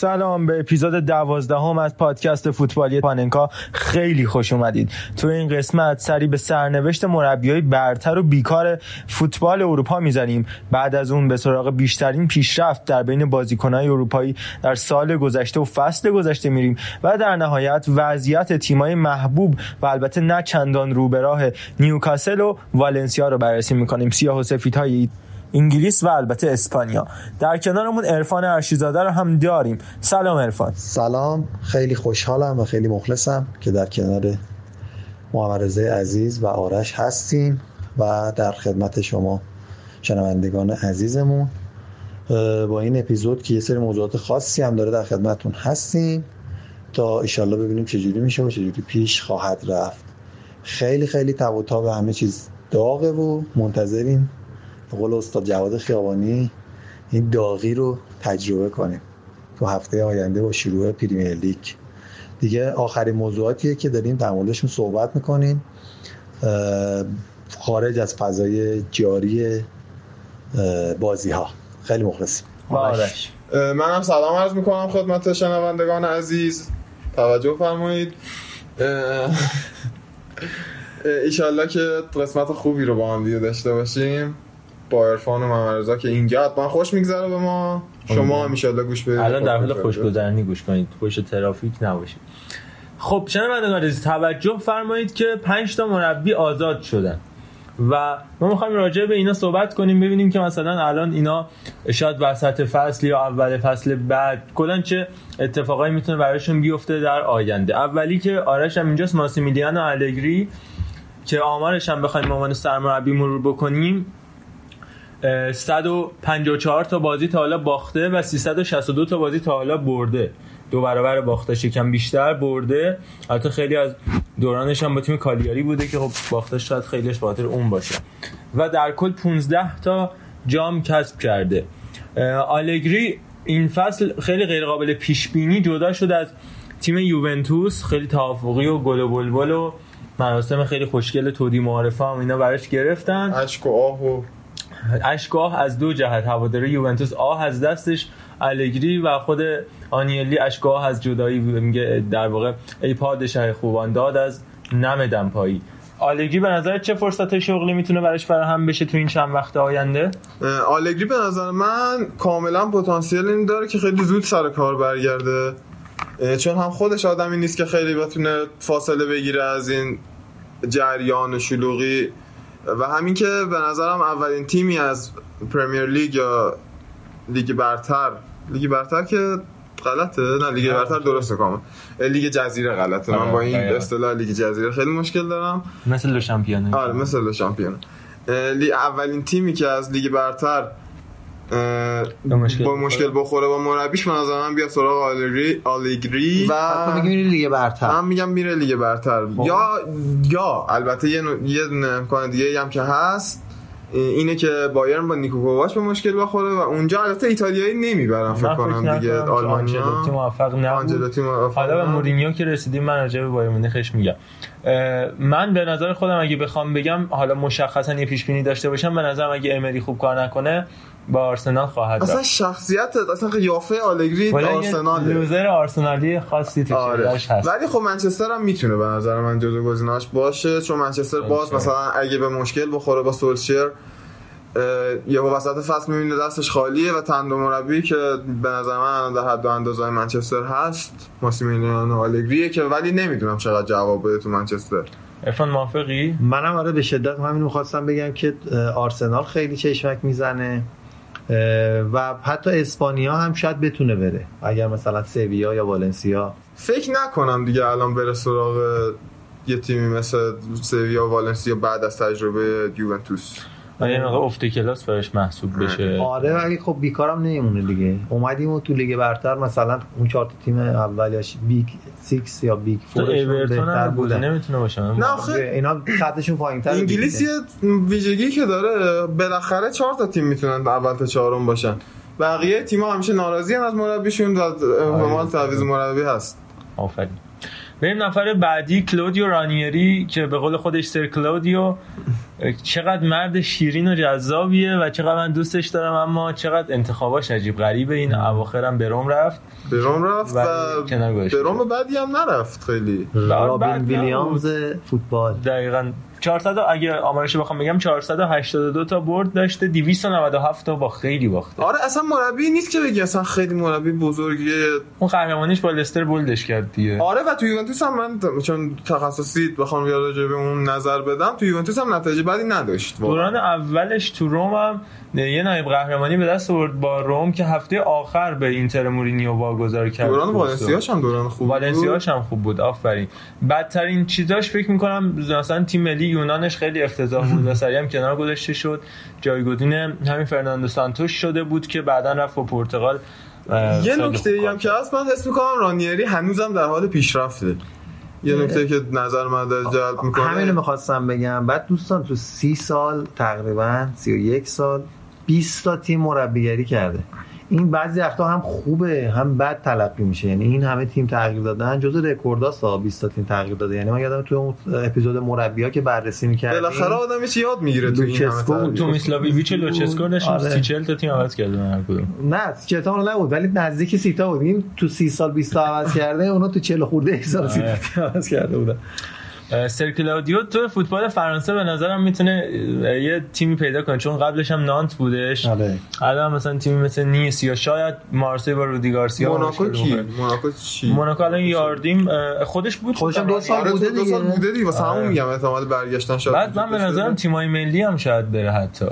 سلام به اپیزود دوازدهم از پادکست فوتبالی پاننکا. خیلی خوش اومدید. تو این قسمت سری به سرنوشت مربیای برتر و بیکار فوتبال اروپا می‌زنیم. بعد از اون به سراغ بیشترین پیشرفت در بین بازیکنهای اروپایی در سال گذشته و فصل گذشته میریم و در نهایت وضعیت تیمای محبوب و البته نه چندان رو به راه نیوکاسل و والنسیا رو بررسی می‌کنیم. سیاه و سفیدهای انگلیس و البته اسپانیا. در کنارمون عرفان ارشیزاده رو هم داریم. سلام عرفان. سلام. خیلی خوشحالم و خیلی مخلصم که در کنار محمد عزیز و آرش هستیم و در خدمت شما شنوندگان عزیزمون. با این اپیزود که یه سری موضوعات خاصی هم داره در خدمتون هستیم تا ایشالله ببینیم چجوری میشه و چجوری پیش خواهد رفت. خیلی خیلی تب به همه چیز داغه و منتظریم به قول استاد جواد خیابانی این داغی رو تجربه کنیم. تو هفته آینده با شروع پریمیر لیگ. دیگه آخرین موضوعاتیه که داریم در موردشون صحبت می‌کنیم. خارج از فضای جاری بازی ها خیلی مخلصیم. من هم سلام عرض می‌کنم خدمت شنوندگان عزیز. توجه فرمایید. ایشالله که قسمت خوبی رو با هم داشته باشیم. با عرفان و محمد که اینجا حتما خوش میگذره به ما. شما هم ان گوش بدید. الان در حال خوشگذرانی گوش کنید. پشت ترافیک نباشید. خب شنوندگان عزیز توجه فرمایید که 5 تا مربی آزاد شدن. و ما می‌خوایم راجع به اینا صحبت کنیم ببینیم که مثلا الان اینا شاید وسط فصل یا اول فصل بعد کلا چه اتفاقایی می‌تونه برایشون بیفته در آینده. اولی که آرش هم اینجاست ماسیمیلیانو الگری که آمارش هم بخوایم به عنوان سرمربی مرور بکنیم. 154 تا بازی تا حالا باخته و 362 تا بازی تا حالا برده. دو برابر باختش یکم بیشتر برده. البته خیلی از دورانش هم با تیم کالیاری بوده که خب باختش شاید خیلیش خاطر اون باشه. و در کل 15 تا جام کسب کرده. آلگری این فصل خیلی غیر قابل پیش بینی جدا شد از تیم یوونتوس. خیلی توافقی و گل و بلبل و مراسم خیلی خوشگل تودی معارفه هم اینا براش گرفتن. اشک و آه و اشکاه از دو جهت هواداره یوونتوس آه از دستش الگری و خود آنیلی اشکاه از جدایی میگه در واقع ای پادشاه خوبان داد از نم دمپایی. آلگری به نظر چه فرصت شغلی می‌تونه براش فراهم بشه تو این چند وقت آینده؟ آلگری به نظر من کاملا پتانسیل این داره که خیلی زود سر کار برگرده. چون هم خودش آدمی نیست که خیلی بتونه فاصله بگیره از این جریان شلوغی. و همین که به نظرم اولین تیمی از Premier League یا لیگ برتر لیگ برتر که غلطه نه لیگ برتر درسته کامل. لیگ جزیره غلطه. من با این اصطلاح لیگ جزیره خیلی مشکل دارم. مثل لوشامپیونه. آره مثل لوشامپیونه. اولین تیمی که از لیگ برتر با مشکل بخوره. با مربیش من از من بیا سراغ آلگری آلیگری و میگم میره لیگ برتر. من میگم میره لیگ برتر. خب. یا یا البته یه یه دونه امکان دیگه هم که هست اینه که بایرن با نیکو کوواچ به مشکل بخوره و اونجا البته ایتالیایی نمی‌برن فکر کنم دیگه آلمانیا موفق نبود. حالا به مورینیو که رسیدیم من راجع به بایر مونیخش میگم. من به نظر خودم اگه بخوام بگم حالا مشخصا یه پیش بینی داشته باشم به نظرم اگه امری خوب کار نکنه با آرسنال خواهد اصلا شخصیت اصلا قیافه آلگری آرسنال لوزر آرسنالی خاصی تو آره. هست. ولی خب منچستر هم می‌تونه به نظر من جزو گزینه‌اش باشه چون منچستر باز مثلا اگه به مشکل بخوره با سولشر یه وسط فصل می‌بینه دستش خالیه و تندو مربی که به نظر من در حد و اندازه منچستر هست. ماسیمیلیانو آلگریه که ولی نمی‌دونم چقدر جواب بده تو منچستر. ارفان موافقی؟ منم آره به شدت همین می‌خواستم بگم که آرسنال خیلی چشمک می‌زنه. و حتی اسپانیا هم شاید بتونه بره. اگر مثلا سویا یا والنسیا. فکر نکنم دیگه الان بره سراغ یه تیمی مثل سویا و والنسیا بعد از تجربه یوونتوس. آره این افت کلاس براش محسوب بشه. آره ولی خب بیکارم نمیمونه دیگه. اومدیم و تو لیگ برتر مثلا اون چهار تیم اول یا big 6 یا big 4 بهتر بوده نمی‌تونه باشه نه آخه اینا خطشون پایینتر انگلیس یه ویژگی که داره بالاخره چهار تا تیم می‌تونن اول تا چهارم باشن. بقیه تیم‌ها همیشه ناراضی از مربیشون و احتمال تعویض مربی هست. آفرین. بریم نفر بعدی کلودیو رانیری که به قول خودش سر کلودیو. چقدر مرد شیرین و جذابیه و چقدر من دوستش دارم اما چقدر انتخاباش عجیب غریبه. این اواخرم به روم رفت. به روم رفت و به روم بعدی هم نرفت خیلی. رابین ویلیامز فوتبال. دقیقاً 400 اگه آمارش بخوام بگم 482 تا برد داشته 297 تا با خیلی باخته. آره اصلا مربی نیست که بگی اصلا خیلی مربی بزرگیه. اون قهرمانیش با لستر بولدش کرد دیگه. آره و تو یوونتوس هم من چون تخصصی بخوام راجع به اون نظر بدم تو یوونتوس هم نتیجه بدی نداشت دوران اولش تو روم هم یه نایب قهرمانی به دست آورد با روم که هفته آخر به اینتر مورینیو واگذار کرد. دوران والنسیاش هم دوران خوب والنسیاش هم خوب بود آفرین. بدترین چیزاش فکر می‌کنم مثلا تیم ملی یونانش خیلی افتضاح بود. و سری هم کنار گذاشته شد. جایگزین همین فرناندو سانتوش شده بود که بعدا رفت با پرتغال یه نکته هم که هست من حس می‌کنم رانیری هنوزم در حال پیشرفته. یه نکته که نظر من جلب می‌کنه همین می‌خواستم بگم. بعد دوستان تو سی سال تقریبا سی و یک سال 20 تا تیم مربیگری کرده. این بعضی وقتا هم خوبه هم بد تلقی میشه. یعنی این همه تیم تغییر دادن جزء رکورداست 20 تا تیم تغییر داده. یعنی من یادم تو اون اپیزود مربی‌ها که بررسی می‌کردیم بالاخره آدم چه یاد می‌گیره تو این همه تو میسلاویچ لوچسکو نشون آره. 30 تا تیم عوض کرده هر کدوم. نه 30 تا نبود ولی نزدیک 30 تا بود. این تو 30 سال 20 تا عوض کرده اونا تو 40 خورده سال 30 تا عوض کرده بودن. سرکلاودیو تو فوتبال فرانسه به نظرم می‌تونه یه تیمی پیدا کنه چون قبلش هم نانت بودش. آره. الان مثلا تیمی مثل نیس یا شاید مارسی با رودی گارسیا موناکو کی؟ موناکو چی؟ موناکو الان یاردیم خودش بود. خودش دو سال آره، بوده دیگه دو سال بوده دیگه. واسه همون آره. میگم احتمال برگشتن شاید بعد من به نظرم تیمای ملی هم شاید بره حتی.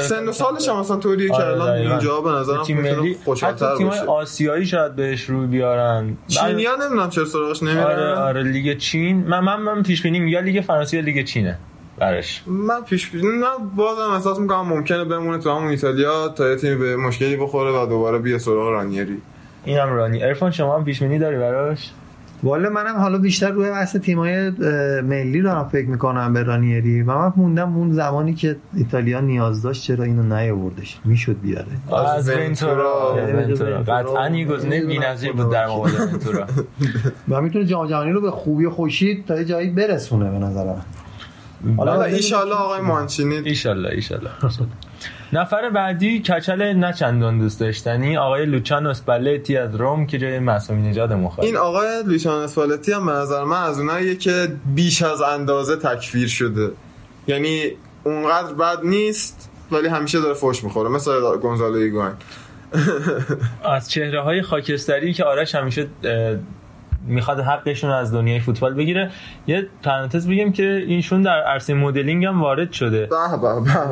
سن و سالش هم مثلا طوریه که الان اینجا به نظرم تیم ملی حتی تیم آسیایی شاید بهش روی بیارن. چینیا نمی‌دونم چرا سراغش نمیرن. آره آره لیگ چین. من من, من پیش بینی یا لیگ فرانسه یا لیگ چینه برش من پیش بینی من بازم احساس می‌کنم ممکنه بمونه تو همون ایتالیا تا یه تیم به مشکلی بخوره و دوباره بیا سراغ رانیری. اینم رانی. ارفان شما هم پیش بینی داری براش؟ والا منم حالا بیشتر روی بحث تیمای ملی رو فکر می‌کنم به رانیری. و من موندم اون زمانی که ایتالیا نیاز داشت چرا اینو نیاوردش. می‌شد بیاره. از ونتورا. قطعا این گزینه بی‌نظیر بود در مقابل ونتورا. و می‌تونه جام جهانی رو به خوبی و خوشی تا یه جایی برسونه به نظر من. حالا ان آقای مانچینی. ان ان نفر بعدی کچل نه چندان دوست داشتنی آقای لوچان اسپالتی از روم که جای معصومی نژاد مخالف این آقای لوچان اسپالتی هم به نظر من از اوناییه که بیش از اندازه تکفیر شده. یعنی اونقدر بد نیست ولی همیشه داره فوش می‌خوره مثل گونزالو ایگوین از چهره های خاکستری که آرش همیشه می‌خواد حقشون از دنیای فوتبال بگیره. یه پرانتز بگیم که ایشون در عرصه مدلینگ هم وارد شده.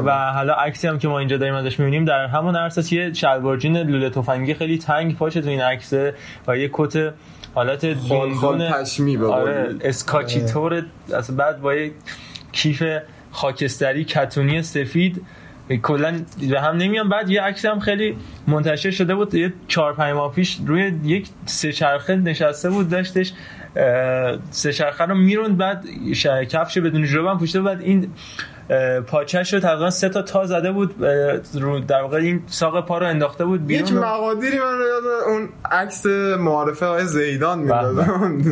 و حالا عکسی هم که ما اینجا داریم ازش می‌بینیم در همون عرصه یه شلوارجین لوله تفنگی خیلی تنگ پاشه تو این عکسه و یه کت حالت پشمی آره اسکاچی طور اصلا بعد با یه کیف خاکستری کتونی سفید کلا به هم نمیان. بعد یه عکس هم خیلی منتشر شده بود. یه چهار پنج ماه پیش روی یک سه چرخه نشسته بود. داشتش سه چرخه رو می‌روند. بعد کفش بدون جواب پوشته بعد این پاچش رو تقریبا سه تا تا زده بود رو در واقع این ساق پا رو انداخته بود بیرون. یک مقادیری من یاد اون عکس معارفه های زیدان میفتادم.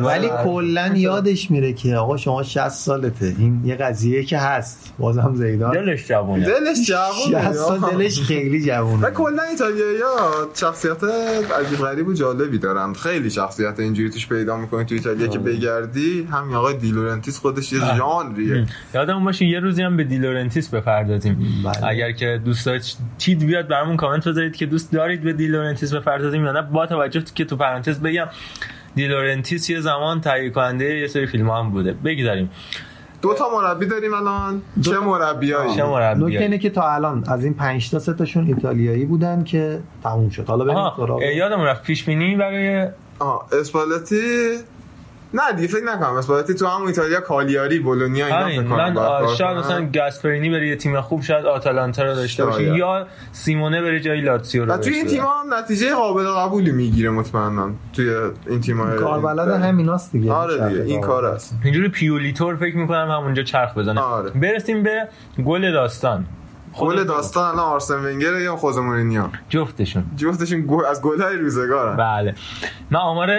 ولی کلا یادش میره که آقا شما 60 سالته. این یه قضیه که هست. بازم زیدان. دلش جوونه. دلش جوونه. 60 سال دلش خیلی جوونه. و کلا ایتالیایی‌ها شخصیت عجیب غریب و جالبی دارن. خیلی شخصیت اینجوری توش پیدا می‌کنی تو ایتالیا که بگردی. همین آقای دیلورنتیس خودش یه ژانریه. یادم باشه یه روزی هم به دیلورنتیس بپردازیم. بله. اگر که دوست دارید بیاد برامون کامنت بذارید که دوست دارید به دیلورنتیس بپردازیم یا نه با توجه که تو پرانتز بگم دیلورنتیس یه زمان تهیه کننده یه سری فیلم هم بوده. بگذاریم. دو تا مربی داریم الان. چه مربیایی؟ چه مربی نکته اینه که تا الان از این 5 تا سه تاشون ایتالیایی بودن که تموم شد. حالا بریم سراغ یادم رفت پیش بینی برای آه اسپالتی؟ نه دیگه فکر نکنم. اسپالتی تو همون ایتالیا کالیاری بولونیا اینا فکر کنم من شاید. مثلا گاسپرینی بره یه تیم خوب شاید آتالانتا رو داشته باشه. شاید. یا سیمونه بره جای لاتسیو رو توی این تیم هم نتیجه قابل قبولی می‌گیره مطمئنا. توی این تیم های کاربلد همیناست دیگه. آره دیگه این کار است اینجوری پیولیتور فکر می‌کنم همونجا چرخ بزنه. آره. برسیم به گل داستان. گل خودتون. داستان الان آرسن ونگر یا خوزه مورینیو جفتشون. جفتشون گل از گل‌های روزگارن. بله. من آمار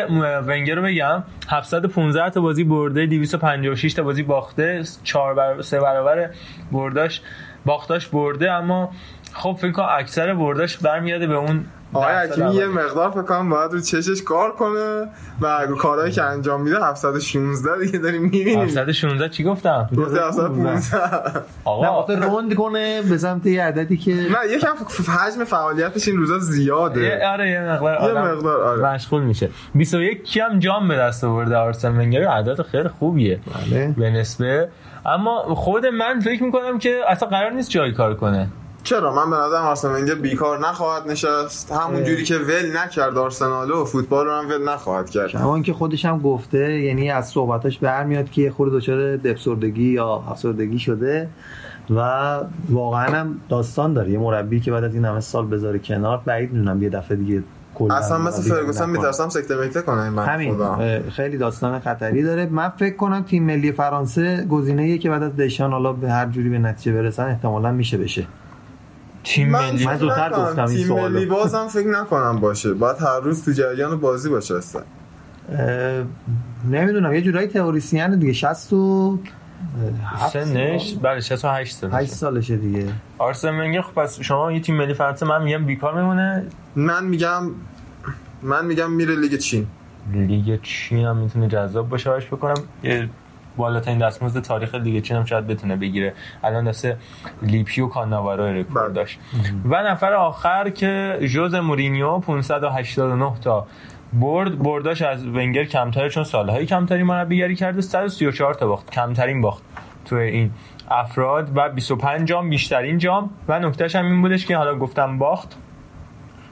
ونگر رو بگم. 715 تا بازی برده 256 تا بازی باخته 4 بر... 3 برابر برداش باختاش برده اما خب فکر کنم اکثر برداش برمیاده به اون آقای حکیمی یه. مقدار فکر کنم باید رو چشش کار کنه و کارهایی که انجام میده 716 دیگه داریم می‌بینیم. 716 چی گفتم؟ گفته 715 نه آقا. آخه روند کنه به سمت یه عددی که نه یکم حجم فعالیتش این روزا زیاده. آره یه مقدار یه مقدار آره. مشغول میشه. 21 کیم جام به دست آورده آرسن ونگر؟ عدد خیلی خوبیه. بله. به نسبه. اما خود من فکر می‌کنم که اصلا قرار نیست جای کار کنه. چرا؟ من به نظرم آرسن ونگر بیکار نخواهد نشست. همون جوری که ول نکرد آرسنال و فوتبال رو هم ول نخواهد کرد. کمان که خودش هم گفته یعنی از صحبتاش برمیاد که خورده دچار دپسردگی یا افسردگی شده و واقعا هم داستان داره. یه مربی که بعد از این همه سال بذاره کنار بعید می‌دونم یه دفعه دیگه کلا اصلا مثل فرگوسن. میترسم سکته میکته کنه این بنده همین. خدا خیلی داستان خطری داره. من فکر کنم تیم ملی فرانسه گزینه‌ایه که بعد از دشان حالا به هر جوری به نتیجه برسن احتمالا میشه بشه. تیم من ملی. من زودتر. گفتم این تیم سوالو. ملی بازم فکر نکنم باشه. باید هر روز تو جریان بازی باشه اصلا. اه، نمی‌دونم. یه جورایی تئوریسین دیگه. 60 و سنش. بله 68 هشت سالشه. سالشه دیگه. آرسن ونگر خب پس شما یه تیم ملی فرانسه من میگم بیکار میمونه. من میگم من میگم میره لیگ چین. لیگ چین هم می‌تونه جذاب باشه براش بکنم. یه بالاترین دستمزد تاریخ لیگ چین هم شاید بتونه بگیره. الان دست لیپی و کاناوارو رکورد بله. داشت. و نفر آخر که ژوزه مورینیو 589 تا برد. برداش از ونگر کمتره چون سالهای کمتری مربیگری کرده. 134 تا باخت. کمترین باخت تو این افراد. و 25 جام بیشترین جام. و نکتهش هم این بودش که حالا گفتم باخت.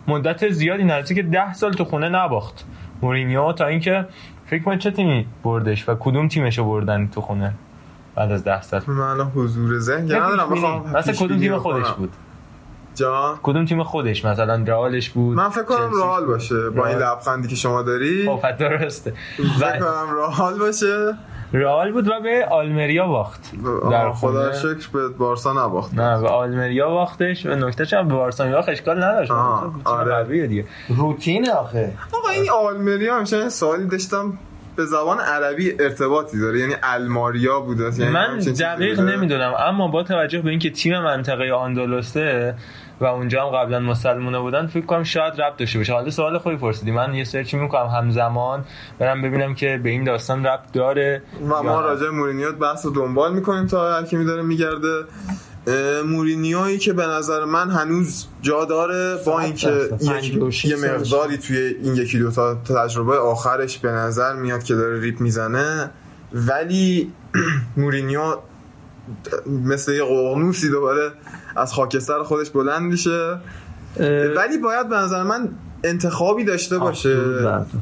مدت زیادی نزدیک 10 سال تو خونه نباخت مورینیو تا اینکه فکر کنید چه تیمی بردش و کدوم تیمشو بردن تو خونه بعد از 10 سال من الان حضور ذهن ندارم. بخوام مثلا کدوم تیم. خودش بود جان کدوم تیم خودش مثلا رئالش بود من فکر کنم رئال؟ باشه با این. لبخندی که شما داری خب درسته فکر کنم رئال باشه رئال بود و به آلمریا باخت. در خدا. شکر به بارسا نباخت. نه به آلمریا باختش. و نکتهش هم به بارسلونا اشکال نداشت. تیم آره. دیگه. روتین آخه. آقا این آلمریا همیشه یه سوالی داشتم. به زبان عربی ارتباطی داره یعنی الماریا بوده. یعنی من دقیق؟ نمی‌دونم اما با توجه به اینکه تیم منطقه آندالوسه و اونجا هم قبلا مسلمونه بودن فکر کنم شاید ربط داشته باشه حالا سوال خوبی پرسیدی من یه سرچ می‌کنم همزمان برم ببینم که به این داستان ربط داره و ما. راجع به مورینیو بحث رو دنبال می‌کنیم تا هر کی میداره میگرده مورینیویی که به نظر من هنوز جا داره با اینکه درصد. یک 56 یه. مقداری توی این یکی دو تا تجربه آخرش به نظر میاد که داره ریپ می‌زنه ولی مورینیو مثل یه قرنوسی دوباره از خاکستر خودش بلند میشه. ولی باید به نظر من انتخابی داشته باشه.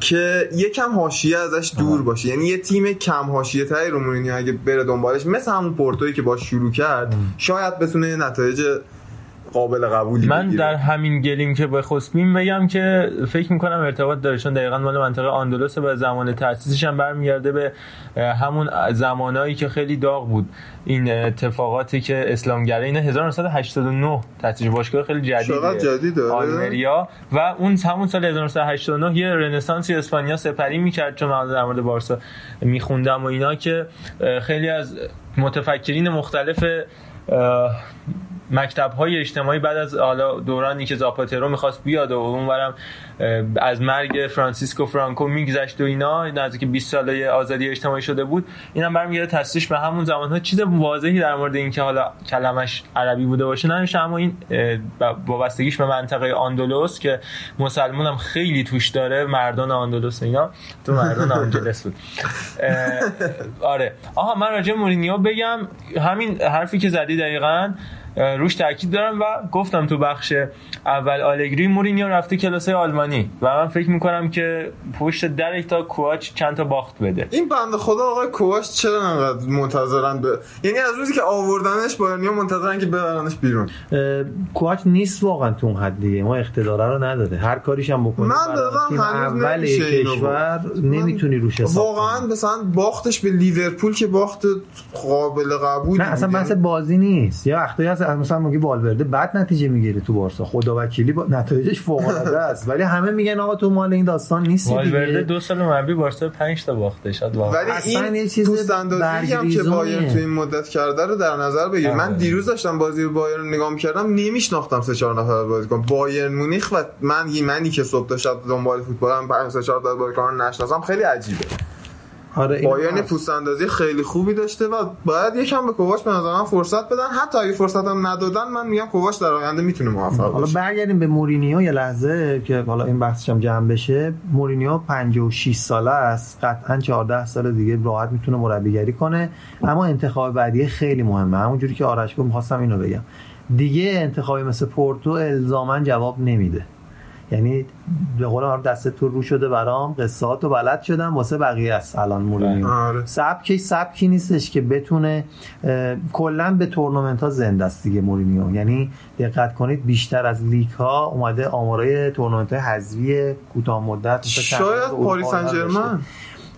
که یکم حاشیه ازش دور باشه. یعنی یه تیم کم حاشیه تری رو مورینیو اگه بره دنبالش مثل همون پورتویی که باش شروع کرد شاید بتونه نتایج قابل قبولی من بگیره. در همین گلیم که بخواستیم بگم که فکر می‌کنم ارتباط داره چون دقیقا مال منطقه آندلوس و زمان تاسیسش هم برمیگرده به همون زمانایی که خیلی داغ بود. این اتفاقاتی که اسلامگرا این 1989 تاسیس باشگاه خیلی جدیده. جدیده؟ آلمریا. و اون همون سال 1989 یه رنسانسی اسپانیا سپری می‌کرد چون من در مورد بارسا میخوندم و اینا که خیلی از متفکرین مختلف مکتب های اجتماعی بعد از حالا دورانی که زاپاترو می‌خواست بیاد و اونورم از مرگ فرانسیسکو فرانکو میگذشت و اینا نزدیک 20 ساله آزادی اجتماعی شده بود. اینم برمیگرده تصریش به همون زمان ها چیز واضحی در مورد اینکه حالا کلمش عربی بوده باشه نمیشه اما این وابستگیش به منطقه آندلوس که مسلمان هم خیلی توش داره مردان آندلوس اینا. تو مردان آنجلس بود. آره. آها من راجع مورینیو بگم. همین حرفی که زدی دقیقا روش تاکید دارم و گفتم تو بخش اول آلگری مورینیو رفته کلاس آلمانی و من فکر می‌کنم که پشت در تا کوچ چند تا باخت بده. این بنده خدا آقای کوچ چرا انقدر منتظرن به یعنی از روزی که آوردنش بایرنیا منتظرن که ببرنش بیرون. کوچ نیست واقعا تو اون حد دیگه. ما اقتدار رو نداره. هر کاریش هم بکنه من دادم اول کشور نمی‌تونی روش حساب واقعا مثلا باختش به لیورپول که باخت قابل قبول نه اصلا بحث بازی نیست. یا وقتی هست مثلا میگه والورده بعد نتیجه می‌گیره تو بارسا. خدا وکیلی با نتایجش فوق العاده است. ولی همه میگن آقا تو مال این داستان نیستی والورده دو سال مربی بارسا 5 تا باخته شد ولی این یه چیز اندازی هم که بایرن تو این مدت کرده رو در نظر بگیر. من دیروز داشتم بازی بایرن نگاه می‌کردم نمیشناختم سه چهار نفر بازیکن بایرن مونیخ و من منی که صبح تا شب دنبال فوتبالم 5 سه چهار تا بازیکن نشناسم خیلی عجیبه. آره بایرن پوست اندازی خیلی خوبی داشته و باید یکم به کوواچ به نظر من فرصت بدن. حتی اگه فرصت هم ندادن من میگم کوواچ در آینده می‌تونه موفق حالا برگردیم به مورینیو یه لحظه که حالا این بحثش هم جمع بشه. مورینیو 56 ساله است. قطعا 14 سال دیگه راحت می‌تونه مربیگری کنه. اما انتخاب بعدی خیلی مهمه. همونجوری که آرش گفت می‌خواستم اینو بگم. دیگه انتخابی مثل پورتو الزاما جواب نمیده. یعنی به قول معروف دست تو رو شده برام قصات و بلد شدم واسه بقیه است الان مورینیو آره. سبکی سبکی نیستش که بتونه کلا به تورنمنت ها زنده است دیگه مورینیو. یعنی دقت کنید بیشتر از لیگ ها اومده آمارای تورنمنت های حذفی کوتاه مدت شاید پاریس سن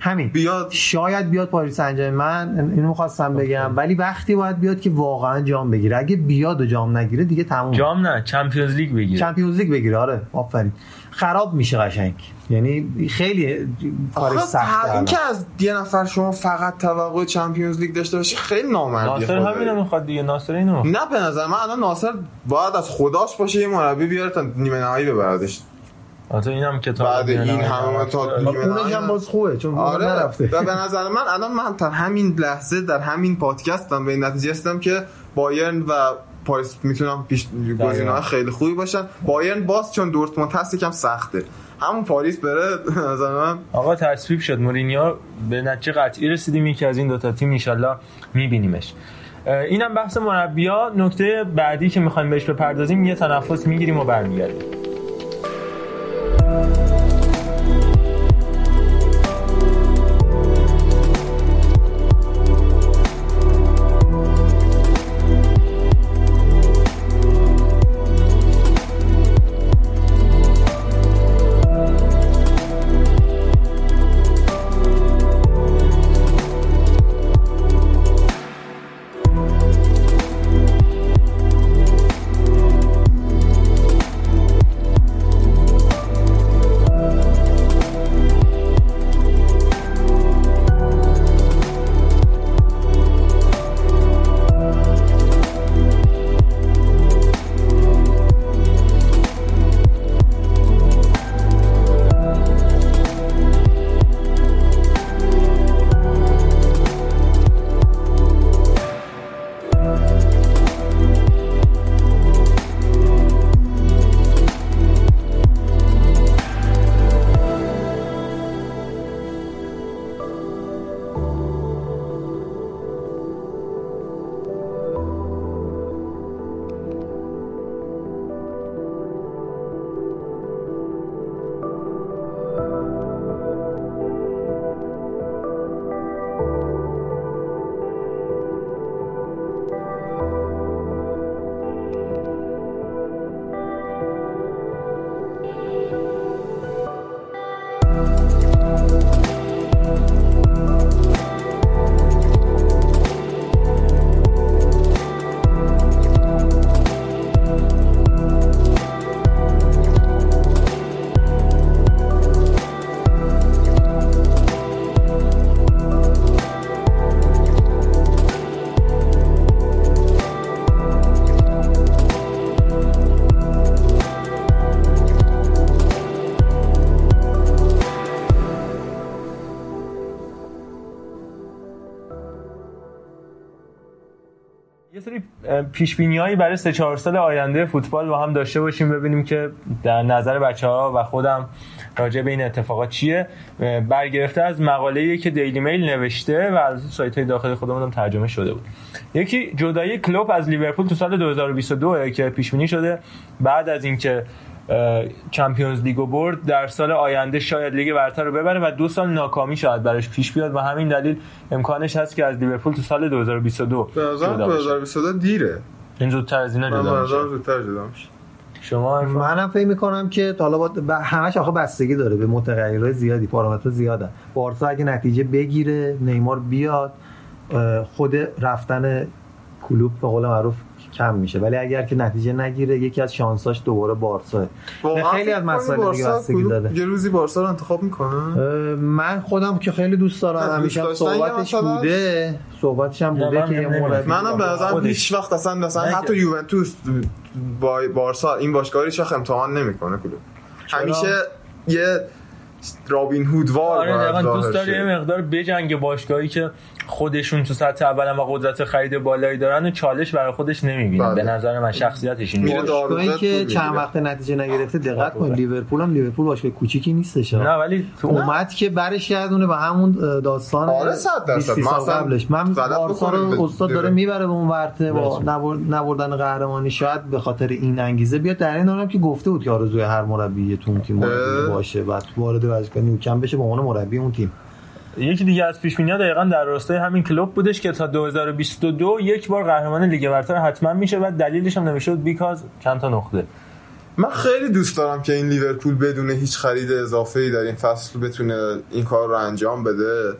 همین. بیاد. شاید بیاد پاریس سن من اینو خواستم بگم. ولی وقتی باید بیاد که واقعا جام بگیره. اگه بیاد و جام نگیره دیگه تموم جام نه Champions League بگیره. Champions League بگیره. آره آفرین. خراب میشه قشنگ. یعنی خیلی کارش سخته این که از یه نفر شما فقط توقع Champions League داشته باشی خیلی نامردی ناصر همینو می‌خواد دیگه. ناصر اینو. نه به نظر من الان ناصر باید از خداش باشه یه مربی بیاره تا نیمه نهایی ببردش. آره اینم کتاب بعد این همه تا اونش هم باز خوبه چون آره نرفته. و به نظر من الان من تا همین لحظه در همین پادکستم به این نتیجه رسیدم که بایرن و پاریس می‌تونم پیش گزینه‌های خیلی خوبی باشن. بایرن باز چون دورتموند هست یکم سخته. همون پاریس بره نظر من آقا تصویب شد. مورینیو به نتیجه قطعی رسیدیم. که از این دو تا تیم ان میبینیمش. اینم بحث مربیا نکته بعدی که می‌خوایم بهش بپردازیم یه تنفس می‌گیریم و برمیگردیم. یه پیش بینیایی برای سه چهار سال آینده فوتبال با هم داشته باشیم ببینیم که در نظر بچه ها و خودم راجع به این اتفاقات چیه. برگرفته از مقاله‌ای که دیلی میل نوشته و از سایت های داخل خودمون هم ترجمه شده بود. یکی جدایی کلوب از لیورپول تو سال 2022 که پیش بینی شده. بعد از اینکه چمپیونز لیگو برد. در سال آینده شاید لیگ برتر رو ببره و دو سال ناکامی شاید براش پیش بیاد و همین دلیل امکانش هست که از لیورپول تو سال 2022 به نظرم 2022 دیره. این زودتر از اینا جدا میشه. زودتر جدا میشه. شما منم فکر می‌کنم که حالا با همش آخه بستگی داره به متغیرهای زیادی پارامتر زیاده بارسا اگه نتیجه بگیره نیمار بیاد خود رفتن کلوب به قول معروف کم میشه. ولی اگر که نتیجه نگیره یکی از شانساش دوباره بارسا. خیلی از مسائل دیگه بستگی داره یه روزی بارسا رو انتخاب می‌کنه. من خودم که خیلی دوست دارم همیشه صحبتش بوده. صحبتش هم بوده که مربی منم به نظرم هیچ وقت اصلا مثلا حتی یوونتوس با بارسا این باشگاهی شخ امتحان نمی‌کنه کلوب. همیشه یه رابین هودوار آره دوست داره یه مقدار بجنگ باشگاهی که خودشون تو سطح اول و قدرت خرید بالایی دارن و چالش برای خودش نمی‌بینه بله. به نظر من شخصیتش این باشگاهی که چند وقت نتیجه نگرفته دقت کن لیورپول هم لیورپول باشگاه کوچیکی نیستش نه ولی اومد که برش گردونه به همون داستان آره 100 درصد. قبلش. من بارسا رو استاد داره می‌بره به اون ورته با نبردن قهرمانی. شاید به خاطر این انگیزه بیاد. در این که گفته بود که آرزوی هر مربی تو تیم باشه بعد وارد ورزشگاه نیوکمپ بشه به عنوان مربی اون تیم. یکی دیگه از پیش بینی‌ها دقیقاً در راستای همین کلوب بودش که تا 2022 یک بار قهرمان لیگ برتر حتما میشه و دلیلش هم نمیشه بود بیکاز چند تا نقطه. من خیلی دوست دارم که این لیورپول بدون هیچ خرید اضافه ای در این فصل بتونه این کار رو انجام بده.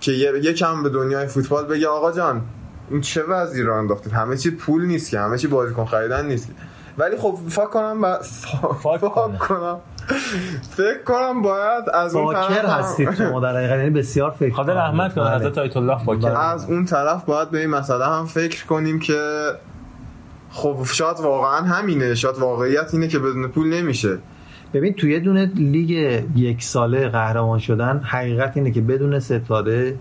که یکم به دنیای فوتبال بگه آقا جان این چه وضعی رو انداختید؟ همه چی پول نیست که همه چی بازیکن خریدن نیست. ولی خب فکر کنم با... فکر کنم. فکر کنم باید از اون طرف هستید شما در حقیقت یعنی بسیار فکر خاطر رحمت کنه بله. حضرت آیت الله فاکر از اون طرف باید به این مسئله هم فکر کنیم که خب شاید واقعا همینه شاید واقعیت اینه که بدون پول نمیشه. ببین توی دونه لیگ یک ساله قهرمان شدن حقیقت اینه که بدون ستاره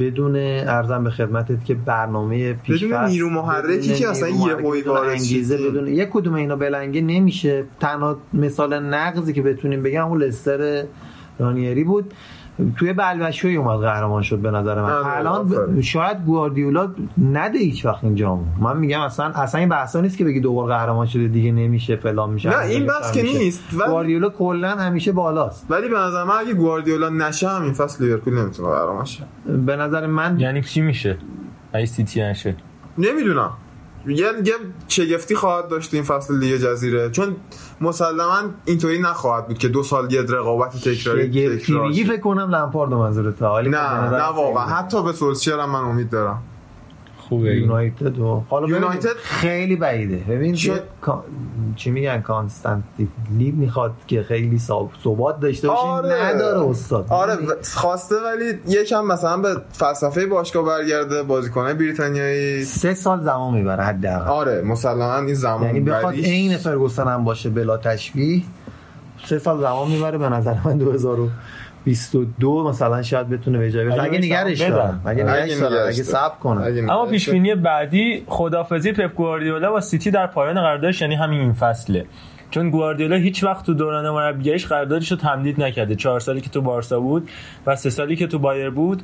بدون ارزم به خدمتت که برنامه پیش بدون نیرو محرکی که اصلا یه هوی انگیزه بدون یک کدوم اینا بلنگه نمیشه. تنها مثال نقضی که بتونیم بگم اون لستر رانیری بود. توی بلبشوی اومد قهرمان شد به نظر من. آره، الان شاید گواردیولا نده هیچ وقت این جامو. من میگم اصلا اصلا این بحثا نیست که بگی دوبار قهرمان شده دیگه نمیشه فلان میشه نه این بحث که نیست گواردیولا کلا همیشه بالاست. ولی به نظر من اگه گواردیولا نشه هم این فصل لیورپول نمی‌تونه قهرمان شه. به نظر من یعنی چی میشه؟ ای سیتی نشه. نمی‌دونم. یه یه شگفتی خواهد داشت این فصل لیگ جزیره. چون مسلما اینطوری نخواهد بود که دو سال یه رقابت تکراری تکراری فکر کنم لمپارد منظورته. نه نه واقعا. حتی به سولشر هم من امید دارم. خوبه یونایتد و حالا یونایتد خیلی بعیده. ببین شد... چی میگن؟ کانستانتلی می‌خواد که خیلی ثبات داشته باشه. آره. نداره استاد. آره خواسته ولی یکم مثلا به فلسفه باشگاه برگرده بازیکنای بریتانیایی. سه سال زمان می‌بره حداقل. آره مسلما این زمان یعنی بخواد عین فرگوسن هم باشه بلا تشبیه سه سال زمان می‌بره به نظر من 2000 22 مثلا شاید بتونه به جای اگه نگرش دارن اگه نگرش اگه صبر کنن اما پیش بینی بعدی خدافظی پپ گواردیولا با سیتی در پایان قراردادش یعنی همین این فصله. چون گواردیولا هیچ وقت تو دوران مربیگریش قراردادش رو تمدید نکرده. چهار سالی که تو بارسا بود و سه سالی که تو بایر بود.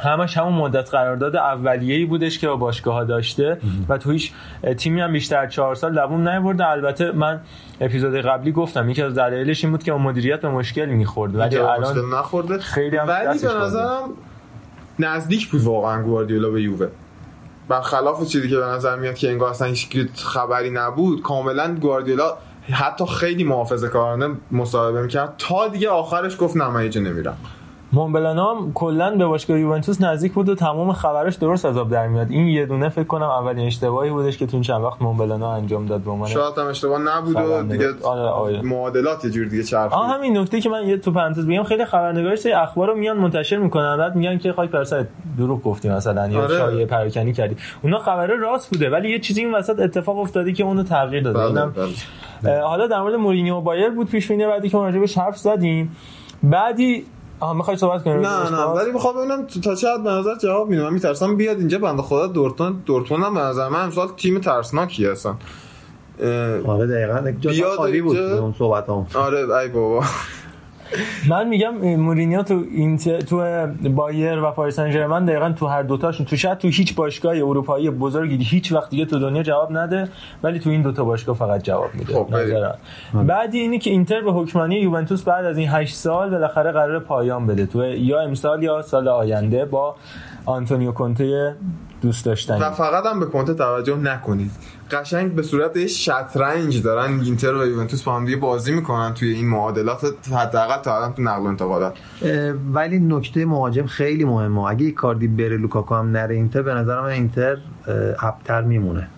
همش همون مدت قرارداد اولیه‌ای بودش که با باشگاه ها داشته و تو هیچ تیمی هم بیشتر چهار سال دووم نیورده. البته من اپیزود قبلی گفتم یکی از دلایلش این بود که مدیریت به مشکل می‌خورد. ولی الان نخورده. خیلی هم ولی به نظرم نزدیک بود واقعا گواردیولا به یووه. برخلاف چیزی که به نظر میاد که انگار اصلا هیچ خبری نبود کاملا گواردیولا حتی خیلی محافظه کارانه مصاحبه می‌کرد. تا دیگه آخرش گفت نه نمیرم. مونبلانا هم کلا به باشگاه یوونتوس نزدیک بود و تمام خبرش درست از آب در میاد. این یه دونه فکر کنم اولین اشتباهی بودش که تو چند وقت مونبلانا انجام داد به شاید هم اشتباه نبود و دیگه آره آره. معادلات یه جور دیگه چرخید. آه همین نکته که من یه تو پرانتز بگم خیلی خبرنگارا سری اخبار رو میان منتشر می‌کنن. بعد میگن که خاک پرسا دروغ گفتی مثلا یا آره. شایعه پراکنی کردی. اونا خبره راست بوده ولی یه چیزی این وسط اتفاق افتادی که اونو تغییر داده. بله، بله. حالا در مورد مورینیو بایر بود پیش بینی بعدی که بهش حرف زدیم. بعدی آها می‌خوای صحبت کنی؟ نه نه ولی می‌خوام ببینم تا چه حد به نظر جواب میده من میترسم بیاد اینجا بنده خدا دورتموند دورتموند هم به نظر من امسال تیم ترسناکی هستن. آره دقیقاً. جا بیاد خالی بود اون صحبت هم آره ای بابا. من میگم مورینیو تو اینتر تو بایر و پاریس سن ژرمن دقیقا تو هر دوتاشون تو شاید تو هیچ باشگاه اروپایی بزرگی هیچ وقت دیگه تو دنیا جواب نده ولی تو این دوتا باشگاه فقط جواب میده. خب،. بعد اینی که اینتر به حکمرانی یوونتوس بعد از این 8 سال بالاخره قرار پایان بده. تو یا امسال یا سال آینده با آنتونیو کونته دوست داشتنی. و فقط هم به کنته توجه نکنید. قشنگ به صورت شطرنج دارن اینتر و یوونتوس با هم دیگه بازی می‌کنن توی این معادلات حداقل تا الان تو نقل و انتقالات. ولی نکته مهاجم خیلی مهمه. اگه ایکاردی بره لوکاکو هم نره اینتر به نظر من اینتر ابتر میمونه.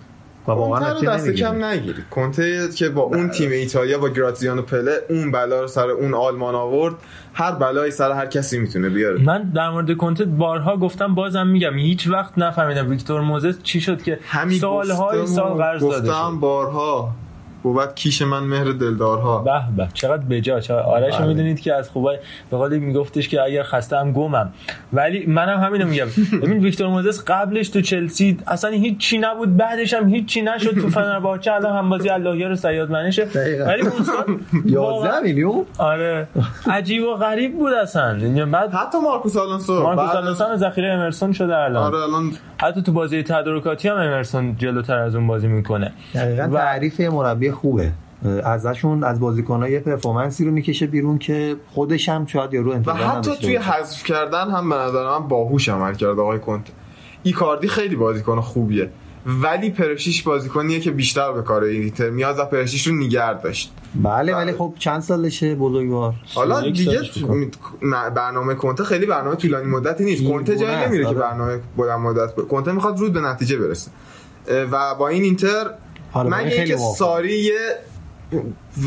و واقعا دست. کم نگیرید کنته که با اون تیم ایتالیا با گراتزیانو پله اون بلا رو سر اون آلمان آورد. هر بلایی سر هر کسی می‌تونه بیاره. من در مورد کنته بارها گفتم بازم میگم هیچ وقت نفهمیدم ویکتور موزس چی شد که سالهای سال قرض داده گفتم شد. بارها بابت کیش من مهر دلدارها. به به چقدر بجا چقدر آرش بله. می‌دونید که از خوبای به قولی میگفتش که اگر خسته هم گمم. ولی منم همینو میگم. ببین ویکتور موزس قبلش تو چلسی اصلا هیچ چی نبود بعدش هم هیچ چی نشد تو فنرباچه. الان هم بازی اللهیار سیاد منشه. ولی اون سال 11 واقعا- میلیون؟ آره. عجیب و غریب بود اصلا. بعد حتی مارکوس آلونسو. مارکوس آلونسو هم ذخیره امرسون شده الان. آره الان حتی تو بازی تدارکاتی هم امرسون جلوتر از اون بازی می‌کنه. دقیقا و- تعریف مربی خوبه. ازشون از بازیکن‌ها یه پرفورمنسی رو می‌کشه بیرون که خودش هم شاید یارو و انتظار حتی نداشته توی. حذف کردن هم به نظر من باهوش عمل کرد آقای کنت. ایکاردی خیلی بازیکن خوبیه. ولی پرشیش بازیکنیه که بیشتر به کار اینتر میاد و پرشیش رو نگه داشت. بله ولی خب چند سالشه بزرگوار؟ حالا دیگه برنامه کنته خیلی برنامه طولانی مدتی نیست. کنته جایی نمیره که. برنامه بلند مدت ب... کنته می‌خواد زود به نتیجه برسه. و با این اینتر من اینکه موافقم. ساری یه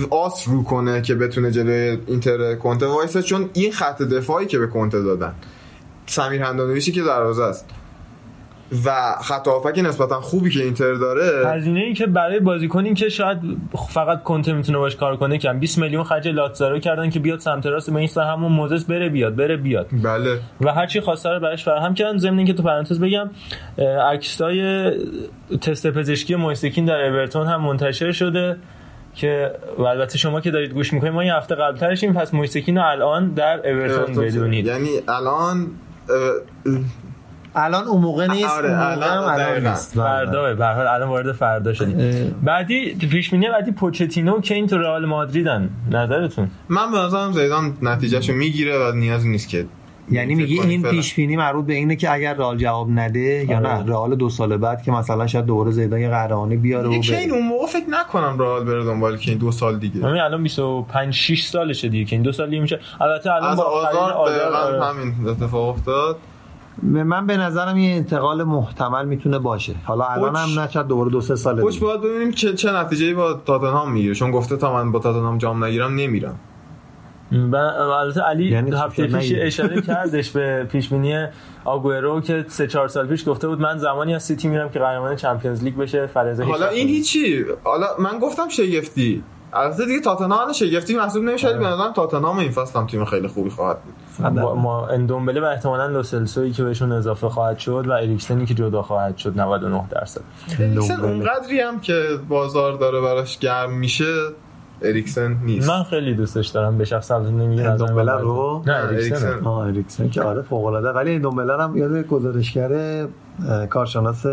آس رو کنه که بتونه جلوی اینتر کنته. وایسه چون این خط دفاعی که به کنته دادن. سمیر هندانویشی که دروازه است. و خط هافک نسبتا خوبی که اینتر داره. هزینه ای که برای بازیکنی که شاید فقط کنته می‌تونه باش کار کنه کم. 20 میلیون خرج لاتزارو کردن که بیاد سمت راست به این همون موزس بره بیاد بره بیاد. بله. و هر چی خواسته رو براش فراهم کردن. ضمن اینکه تو پرانتز بگم عکسای تست پزشکی مویسکین در اورتون هم منتشر شده که و البته شما که دارید گوش می‌کنید ما یه هفته قبلترشیم پس مویسکین رو الان در اورتون بدونید. یعنی الان الان اون موقع نیست آره، اون موقع الان هم الان. نیست بله. فردا به هر حال الان وارد فردا شدیم. بعدی پیش بینی بعدی پوچتینو که این تو رئال مادریدن نظرتون من به نظرم زیدان نتیجهشو می‌گیره و نیازی نیست که یعنی میگی این. پیش بینی مربوط به اینه که اگر رئال جواب نده یا آره. نه رئال دو سال بعد که مثلا شاید دوباره زیدان یه قهرمانی بیاره و. کین اون موقع فکر نکنم رئال بره دنبال کین دو سال دیگه همین الان 25 6 سالشه دیگه که این دو سال دیگه میشه البته الان با آزار آره. همین اتفاق افتاد من به نظرم یه انتقال محتمل می‌تونه باشه. حالا الان هم نه شاید دوباره دو سه سال خوش. باید ببینیم چه چه نتیجه‌ای با تاتنهام می‌گیره. چون گفته تا من با تاتنهام جام نگیرم نمیرم. و البته علی یعنی هفته پیش. اشاره کردش به پیش بینی آگورو که سه چهار سال پیش گفته بود من زمانی از سیتی میرم که قهرمان چمپیونز لیگ بشه فریضه حالا این هیچی. حالا من گفتم شگفتی. البته دیگه تاتنهام شگفتی محسوب نمیشه ولی به نظرم تاتنهام این فصل هم تیم خیلی خوبی خواهد بود. ما, ما اندومبله و احتمالاً لوسلسوی که بهشون اضافه خواهد شد و اریکسنی که جدا خواهد شد 99 درصد. اریکسن اونقدری هم که بازار داره براش گرم میشه اریکسن نیست. من خیلی دوستش دارم. به شخص البته نمیگه اندومبله رو؟ نه اریکسن. آه اریکسن که آره فوق العاده ولی این دومبلر هم یاد گزارشگر کارشناس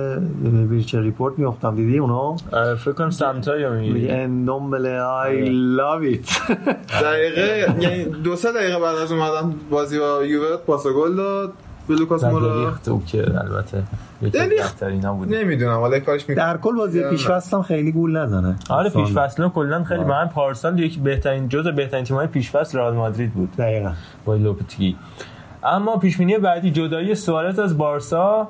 ویرچر ریپورت میافتم. دیدی اونو؟ آره، فکر کنم میگه میگی اندومبله I love it. دقیقه یعنی دو سه دقیقه بعد از اومدن بازی با یووه پاس گل داد. به لوکاس مورا تو که البته یکی. بهترینا بود. نمی‌دونم حالا یه کارش می‌کنه در کل بازی پیش هم خیلی گول نزنه. آره سال. پیش فصل کلا خیلی من پارسال یکی بهترین جزء بهترین تیم‌های پیش فصل رئال مادرید بود. دقیقا. با لوپتگی. اما پیش بینی بعدی جدایی سوارز از بارسا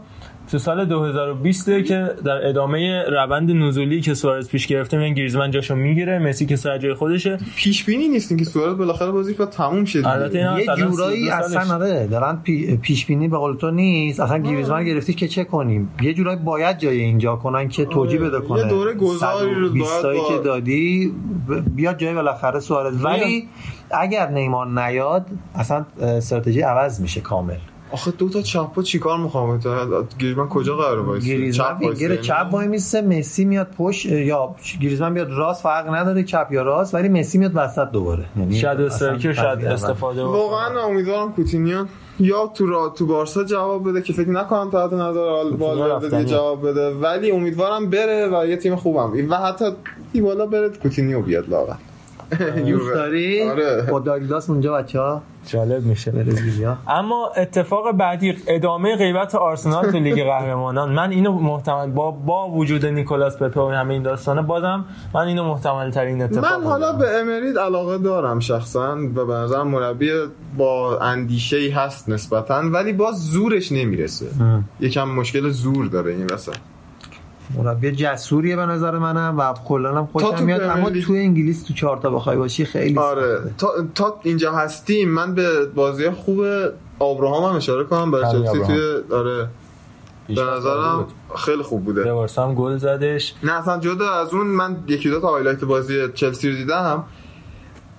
تو سال 2020 که در ادامه روند نزولی که سوارز پیش گرفته میگن گریزمان جاشو می‌گیره مسی که سر جای خودشه. پیش بینی نیستین که سوارز بالاخره بازی با تموم شه البته یه جورایی 32 سالش- اصلا آره دارن پی- پیش بینی به قول تو نیست. اصلا گریزمان گرفتی که چه کنیم؟ یه جورایی باید جای اینجا کنن که توجیه بده کنه. یه دوره گذاری رو 120 باید که دادی ب- بیاد جای بالاخره سوارز. ولی اگر نیمار نیاد اصلا استراتژی عوض میشه کامل. آخه دو تا چپا چیکار می‌خوام گریزمان کجا قراره وایسه گریزمان وایسه؟ وینگر چپ وای میسه مسی میاد پشت یا گریزمان بیاد راست فرق نداره چپ یا راست ولی مسی میاد وسط دوباره یعنی شاید استرکر شاید. استفاده. واقعا امیدوارم کوتینیان یا تو را تو بارسا جواب بده که فکر نکنم تحت نظر والورده. جواب بده ولی امیدوارم بره و یه تیم خوبم و حتی دیبالا بره کوتینیو بیاد لاغر دوست داری؟ آره. با داگلاس اونجا بچه ها جالب میشه. برزیلیا اما اتفاق بعدی ادامه غیبت آرسنال تو لیگ قهرمانان. من اینو محتمل با با وجود نیکولاس پپه و همه این داستانه بازم من اینو محتمل ترین اتفاق من حالا. به امری علاقه دارم شخصا و به نظرم مربی با اندیشه ای هست نسبتا ولی باز زورش نمی‌رسه. یکم مشکل زور داره این وسط. مربی جسوریه به نظر منم و کلا هم خوشم تو میاد اما. تو انگلیس تو چهار تا بخوای باشی خیلی آره سخته. تا, تا اینجا هستیم من به بازی خوب آبراهام هم اشاره کنم برای چلسی. توی آره به نظرم. خیلی خوب بوده هم گل زدش نه اصلا جدا از اون من یکی دو تا highlight بازی چلسی رو دیدم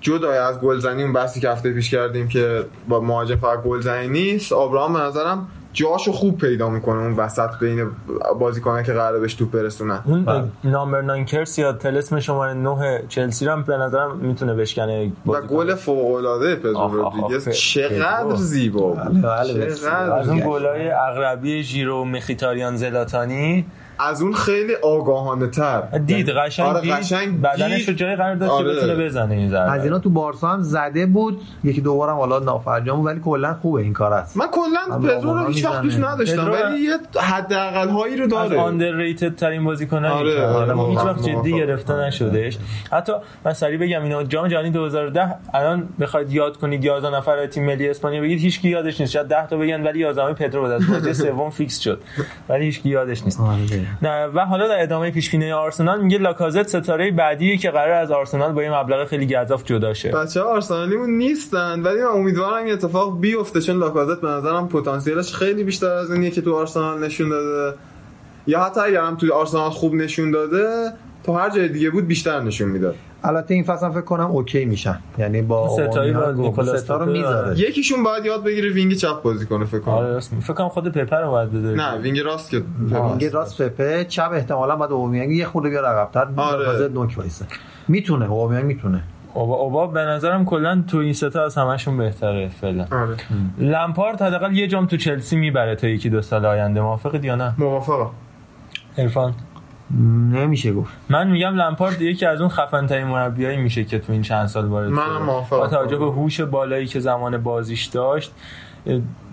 جدای از گلزنی اون بحثی که هفته پیش کردیم که با مهاجم فقط گلزنی نیست آبراهام به نظرم جاشو خوب پیدا می‌کنه اون وسط بین بازیکنان که قراره بهش توپ برسونن اون بله. نامبر 9 کرس یا تلسم شماره 9 چلسی رو هم به نظرم می‌تونه بشکنه و. گل فوق العاده پدرو رودریگز چقدر. زیبا بله، بود بله،. چقدر از اون. گلای اغربی ژیرو مخیتاریان زلاتانی از اون خیلی آگاهانه تر. دید قشنگ آره، دید. قشنگ بدنش دید. رو جای قرار داد که آره. بتونه بزنه این ضربه. از اینا تو بارسا هم زده بود. یکی دو بارم حالا نافرجام ولی کلا خوبه این کار است. من کلا پدرو رو هیچ وقت دوست. نداشتم پدرو ولی یه حداقل هایی رو از داره underrated ترین بازیکنان آره، آره آره، هیچ موافق، وقت جدی موافق. گرفته نشدش حتی من سریع بگم اینا جام جهانی 2010 الان بخواید یاد کنید 11 نفر تیم ملی اسپانیا بگید هیچ کی یادش نیست. شاید 10 تا بگن ولی 11 پدرو بود. از بازی سوم فیکس شد. ولی هیچ کی یادش نیست. آره. و حالا در ادامه پیش بینی آرسنال میگه لاکازت ستاره بعدیه که قرار از آرسنال با یه مبلغ خیلی گزاف جدا شه. بچه ها آرسنالیمون نیستن ولی من امیدوارم یه اتفاق بیفته چون لاکازت به نظرم پتانسیلش خیلی بیشتر از اینیه که تو آرسنال نشون داده. یا حتی اگر هم تو آرسنال خوب نشون داده تو هر جای دیگه بود بیشتر نشون می‌داد. البته این فصل فکر کنم اوکی میشن. یعنی با ستایی با اومانی‌ها نیکولاس ستا رو می‌ذاره. آره. یکیشون باید یاد بگیره وینگ چپ بازی کنه فکر کنم. آره راست می- فکر کنم خود پپر رو باید بده نه وینگ راست که میگه راست. پپه. چپ احتمالا بعد اومیانگ یه خورده بیاد عقب‌تر. آره. آره. نوک وایسه. می‌تونه اومیانگ می‌تونه. اوبا اوبا به نظرم کلا تو این ستا از همشون بهتره فعلا. آره. لمپارد حداقل یه جام تو چلسی می‌بره تا یکی دو سال آینده. موافقید یا نه؟ موافقم. عرفان. نمیشه گفت من میگم لمپارد یکی از اون خفن ترین مربیایی میشه که تو این چند سال وارد. موافقم. با توجه به هوش بالایی که زمان بازیش داشت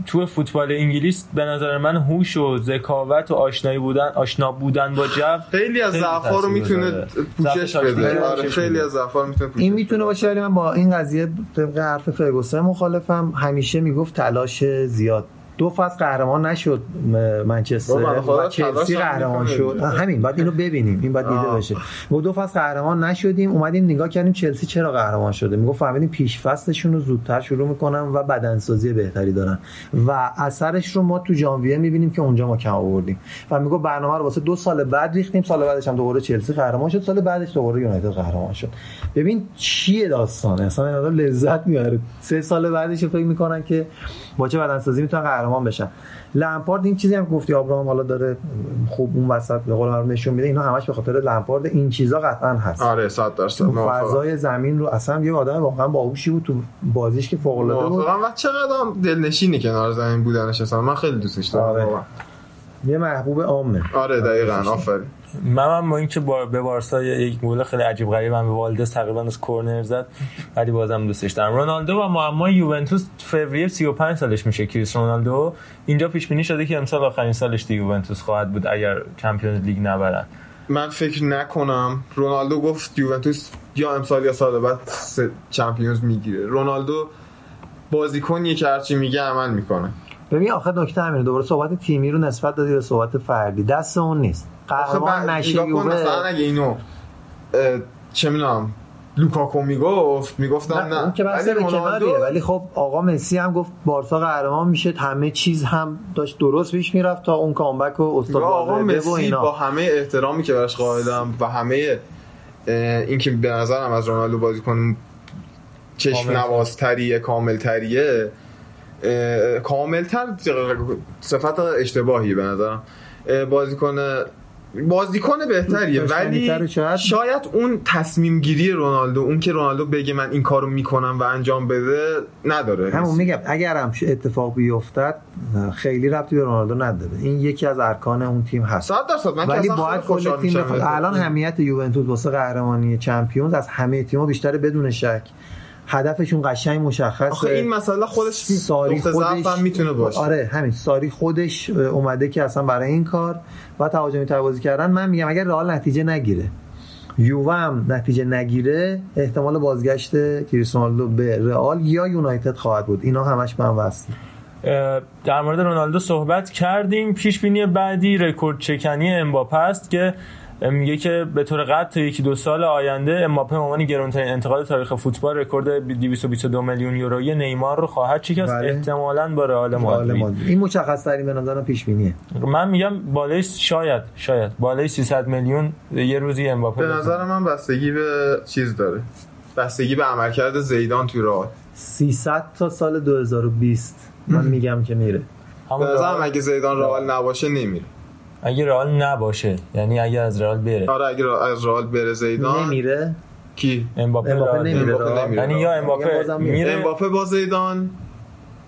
تو فوتبال انگلیس به نظر من هوش و ذکاوت و آشنایی بودن آشنا بودن با جو خیلی از ضعفا رو می‌تونه. پوشش ضعف بده آره خیلی. از ضعفا رو می‌تونه پوشش این. می‌تونه باشه ولی من با این قضیه طبق حرف فرگوسن مخالفم همیشه می‌گفت تلاش زیاد دو فصل قهرمان نشد منچستر. و چلسی قهرمان. شد. همین بعد اینو ببینیم. این باید دیده. بشه. ما دو فصل قهرمان نشدیم اومدیم نگاه کردیم چلسی چرا قهرمان شده. می‌گفت فهمیدیم پیش فصلشون رو زودتر شروع می‌کنن و بدنسازی بهتری دارن. و اثرش رو ما تو ژانویه می‌بینیم که اونجا ما کم آوردیم. و می‌گفت برنامه رو واسه دو سال بعد ریختیم. سال بعدش هم دوباره چلسی قهرمان شد. سال بعدش دوباره یونایتد قهرمان شد. ببین چیه داستانه. اصلا لذت می‌بره. سه سال بعدش فکر می‌کنن که با چه بدنسازی می‌تونن قهرمان بشن. لمپارد این چیزی هم گفتی ابراهام حالا داره خوب اون وسط به قول معروف نشون میده. اینا همش به خاطر لمپارد این چیزا قطعا هست. آره 100 درصد. فضای زمین رو اصلا یه آدم واقعا باهوشی بود تو بازیش که فوق العاده بود. موافقم. و چقدر دلنشینی کنار زمین بودنش اصلا. من خیلی دوستش دارم آره. یه محبوب عامه. آره دقیقاً آفرین. من هم با اینکه با به بارسا یک گل خیلی عجیب غریب هم به والدس تقریبا از کرنر زد ولی بازم دوستش دارم. رونالدو و معمای یوونتوس فوریه 35 سالش میشه کریس رونالدو. اینجا پیش بینی شده که امسال آخرین سالش تو یوونتوس خواهد بود اگر چمپیونز لیگ نبرن. من فکر نکنم. رونالدو گفت یوونتوس یا امسال یا سال بعد چمپیونز می‌گیره. رونالدو بازیکنیه که هرچی میگه عمل می‌کنه. ببین آخه نکته همینه دوباره صحبت تیمی رو نسبت دادی به صحبت فردی. دست اون نیست. قهرمان نشه یووه. مثلا اگه اینو چه می‌دونم لوکاکو می‌گفت می‌گفتم نه, نه. اون که بحث رونالدو ولی خب آقا مسی هم گفت بارسا قهرمان میشه همه چیز هم داشت درست پیش می‌رفت تا اون کامبک و استاد آقا مسی. با همه احترامی که براش قائلم و همه اینکه به نظرم از رونالدو بازی کنیم چشم نوازتریه کاملتریه کاملتر صفت اشتباهی به نظرم. بازیکن بازیکن بهتریه ولی شاید اون تصمیم گیری رونالدو اون که رونالدو بگه من این کارو می‌کنم و انجام بده نداره. همون میگم اگر هم اتفاق بیفتد خیلی ربطی به رونالدو نداره. این یکی از ارکان اون تیم هست. 100 درصد. من ولی باید کل تیم الان همیت یوونتوس واسه قهرمانی چمپیونز از همه تیم‌ها بیشتر بدون شک. هدفشون قشنگ مشخصه. آخه این مسئله خودش ساری خودش هم می‌تونه باشه. آره همین. ساری خودش اومده که اصلا برای این کار و تهاجمی تر بازی کردن. من میگم اگر رئال نتیجه نگیره یووه هم نتیجه نگیره احتمال بازگشت کریستیانو به رئال یا یونایتد خواهد بود. اینا همش من وصل در مورد رونالدو صحبت کردیم. پیش بینی بعدی رکوردشکنی امباپه است که میگه که به طور قطع تا یکی دو سال آینده امباپه به عنوان گرانترین انتقال تاریخ فوتبال رکورد 222 میلیون یورویی نیمار رو خواهد شکست بله. احتمالاً با رئال مادرید. این مشخص ترین به نظرم پیش بینیه من میگم بالای شاید شاید. بالای 300 میلیون یه روزی امباپه به نظر من بستگی به چیز داره. بستگی به عملکرد زیدان تو رئال. 300 تا سال 2020 من میگم که میره. به نظرم اگه زیدان رئال نباشه نمیره. اگه رئال نباشه یعنی اگه از رئال بره. آره اگه از رئال بره زیدان. نمیره؟ کی؟ امباپه نمیره. یعنی یا امباپه میره. امباپه با زیدان.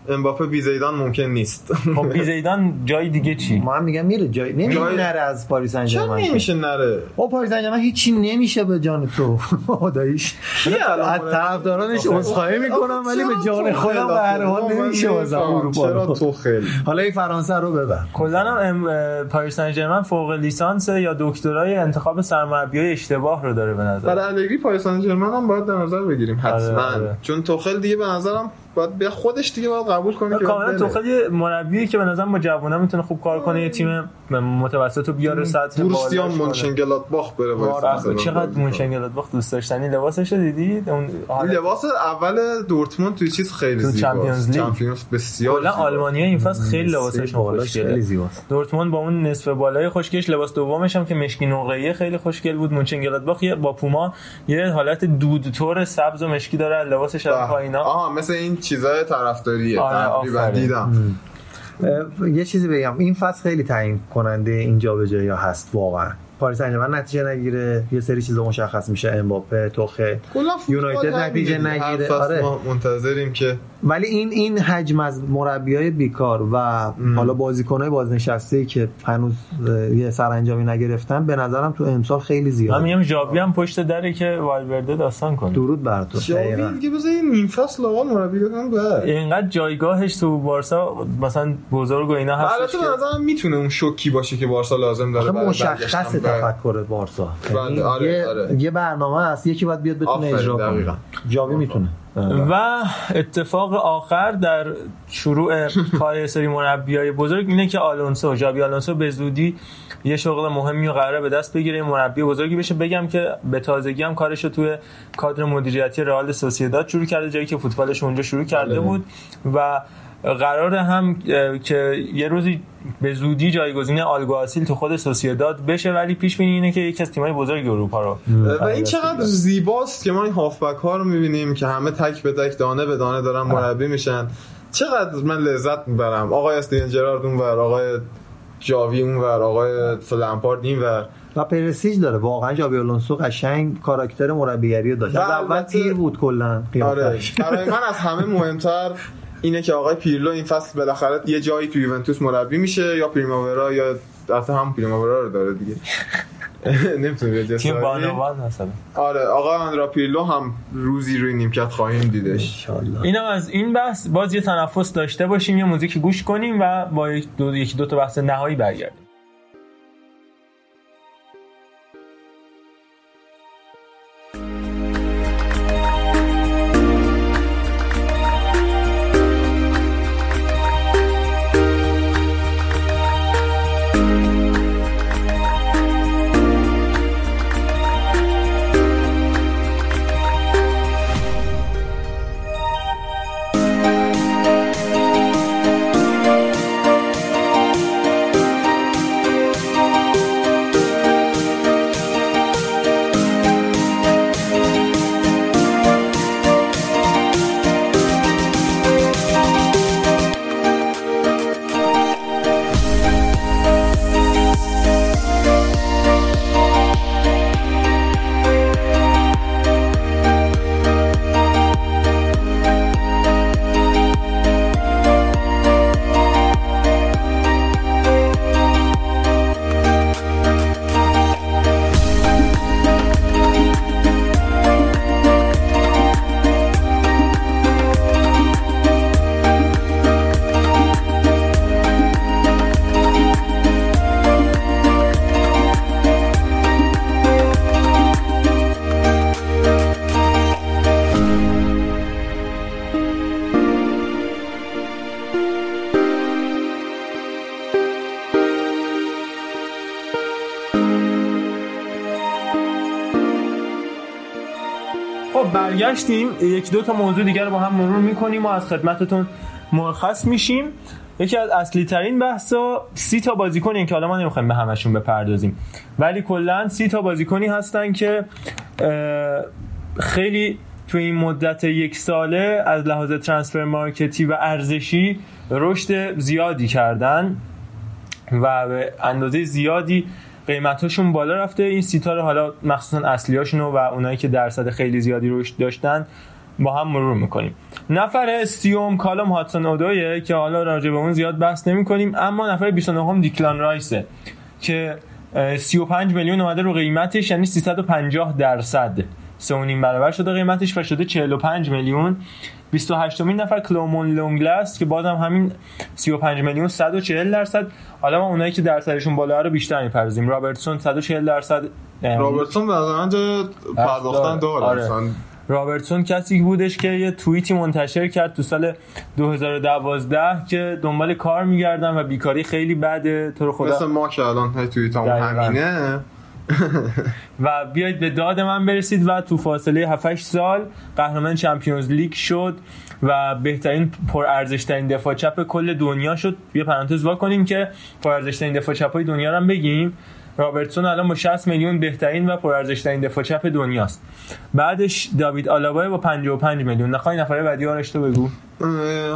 امباپه بی زیدان ممکن نیست. خب بی زیدان جای دیگه چی؟ ما هم میگم میره جای نمیشه جای... نره از پاریس سن ژرمن نمیشه نره؟ او پاریس سن ژرمن هیچی نمیشه به جان تو. خداییش. از طرفدارانش عذرخواهی می‌کنم ولی به جان خودم به هر حال نمیشه واسه اروپا چرا تو خیلی؟ حالا این فرانسه رو ببر. کلا هم پاریس سن ژرمن فوق لیسانس یا دکترای انتخاب سرمربیای اشتباه رو داره به نظر. برای الگری پاریس سن ژرمن هم باید در نظر بگیریم حتما. آره، آره. چون توخل دیگه به نظرم باید به خودش دیگه باید قبول کنه که کاملا توخیل یه مربی که به نظر با جوونا می‌تونه خوب کار کنه یه تیم متوسط رو بیاره سطح بالا مونشنگلادباخ بره باید چقدر مونشنگلادباخ دوست داشتنی؟ لباسش رو دیدید اون لباس اول دورتموند توی چیز خیلی زیباست. Champions League. Champions بسیار کلا آلمانیا این فصل خیلی لباسش خوشگله. زیباست. دورتموند با اون نصف بالای خوشگلش لباس دومش هم که مشکی نقره‌ای خیلی خوشگل بود. مونشنگلادباخ با پوما یه حالت دود تور سبز و مشکی داره لباسش از پایینا. آها مثل این چیزای طرفداریه. تقریبا دیدم. یه چیزی بگم. این فصل خیلی تعیین کننده این جابجایی هست واقعا. پاریس سن نتیجه نگیره یه سری چیزا مشخص میشه. امباپه توخه یونایتد نتیجه نگیره. آره. منتظریم که ولی این این حجم از مربیای بیکار و ام. حالا بازیکنای بازنشسته که هنوز یه سرانجامی نگرفتن به نظرم تو امسال خیلی زیاد من میگم ژاوی هم پشت دره که والورده داستان کنه. درود بر تو. ژاوی دیگه بزن نیم فصل لاغال مربی کنن بعد اینقدر جایگاهش تو بارسا مثلا بزرگ و اینا هست البته به نظرم می‌تونه اون شوکی باشه که بارسا لازم داره مشخص تفکر بارسا. یعنی آره، آره. یه برنامه هست یکی باید بیاد بتونه اجرا کنه. ژاوی می‌تونه. و اتفاق آخر در شروع کار سری مربیای بزرگ اینه که آلونسو جابی آلونسو به زودی یه شغل مهمی و قراره به دست بگیره. مربی بزرگی بشه. بگم که به تازگی هم کارش رو توی کادر مدیریتی رئال سوسییداد شروع کرده جایی که فوتبالش اونجا شروع کرده بله. بود و قرار هم که یه روزی به زودی جایگزین آلگواسیل تو خود سوسییداد بشه ولی پیش بینی اینه که یکی از تیم‌های بزرگ اروپا رو و این چقدر زیباست که ما این هافبک ها رو می‌بینیم که همه تک به تک دانه به دانه دارن مربی میشن. چقدر من لذت می‌برم. آقای استیون جرارد اونور آقای جاوی اونور آقای فلمپارد اینور. و پرسیج داره. واقعا جابی آلونسو قشنگ کاراکتر مربیگری داشت. از اول تیر بود کلا. آره. برای من از همه مهمتر اینه که آقای پیرلو این فصل بالاخره یه جایی تو یوونتوس مربی میشه یا پریماورا یا حتی هم پریماورا رو داره دیگه. نمی‌تونه بیاد تیم بانوان مثلا. آره آقا اندرا پیرلو هم روزی روی نیمکت خواهیم دیدش. اینم از این بحث باز یه تنفس داشته باشیم یه موزیک گوش کنیم و با یک دو, یکی دو تا بحث نهایی برگردیم. برگشتیم یک دو تا موضوع دیگر رو با هم مرور می‌کنیم و از خدمتتون مرخص میشیم. یکی از اصلی ترین بحثا سی تا بازیکنی که حالا ما نمی‌خوایم به همشون بپردازیم. ولی کلا سی تا بازیکنی هستن که خیلی تو این مدت یک ساله از لحاظ ترانسفر مارکتی و ارزشی رشد زیادی کردن و به اندازه زیادی قیمتاشون بالا رفته. این سیتا حالا مخصوصا اصلیاشون و اونایی که درصد خیلی زیادی رشد داشتن با هم مرور می‌کنیم. نفر سیوم کالوم هادسون اودویه که حالا راجع به اون زیاد بحث نمی کنیم اما نفر 29 هم دیکلان رایسه که 35 میلیون اومده رو قیمتش یعنی 350 درصد. سه برابر شده قیمتش و شده 45 میلیون. 28 مین نفر کلمان لنگله‌اس که بازم همین 35 میلیون 140 درصد. حالا ما اونایی که درصدشون بالا رو بیشتر می‌پردازیم. رابرتسون 140 درصد رابرتسون به نظر پرداختن داره آره. رابرتسون کسی بودش که یه توییتی منتشر کرد تو سال 2012 که دنبال کار میگردن و بیکاری خیلی بده. تو رو خدا. مثل ما که الان توییت همینه. و بیاید به داد من برسید و تو فاصله 7 سال قهرمان چمپیونز لیگ شد و بهترین پرارزش ترین دفاع چپ کل دنیا شد. یه پرانتز وا کنیم که پرارزش ترین دفاع چپ های دنیا رو هم بگیم. رابرتسون الان با 60 میلیون بهترین و پرارزش ترین دفاع چپ دنیاست. بعدش داوید آلابا با 55 میلیون. نخوای نفر بعدی آرش تو بگو.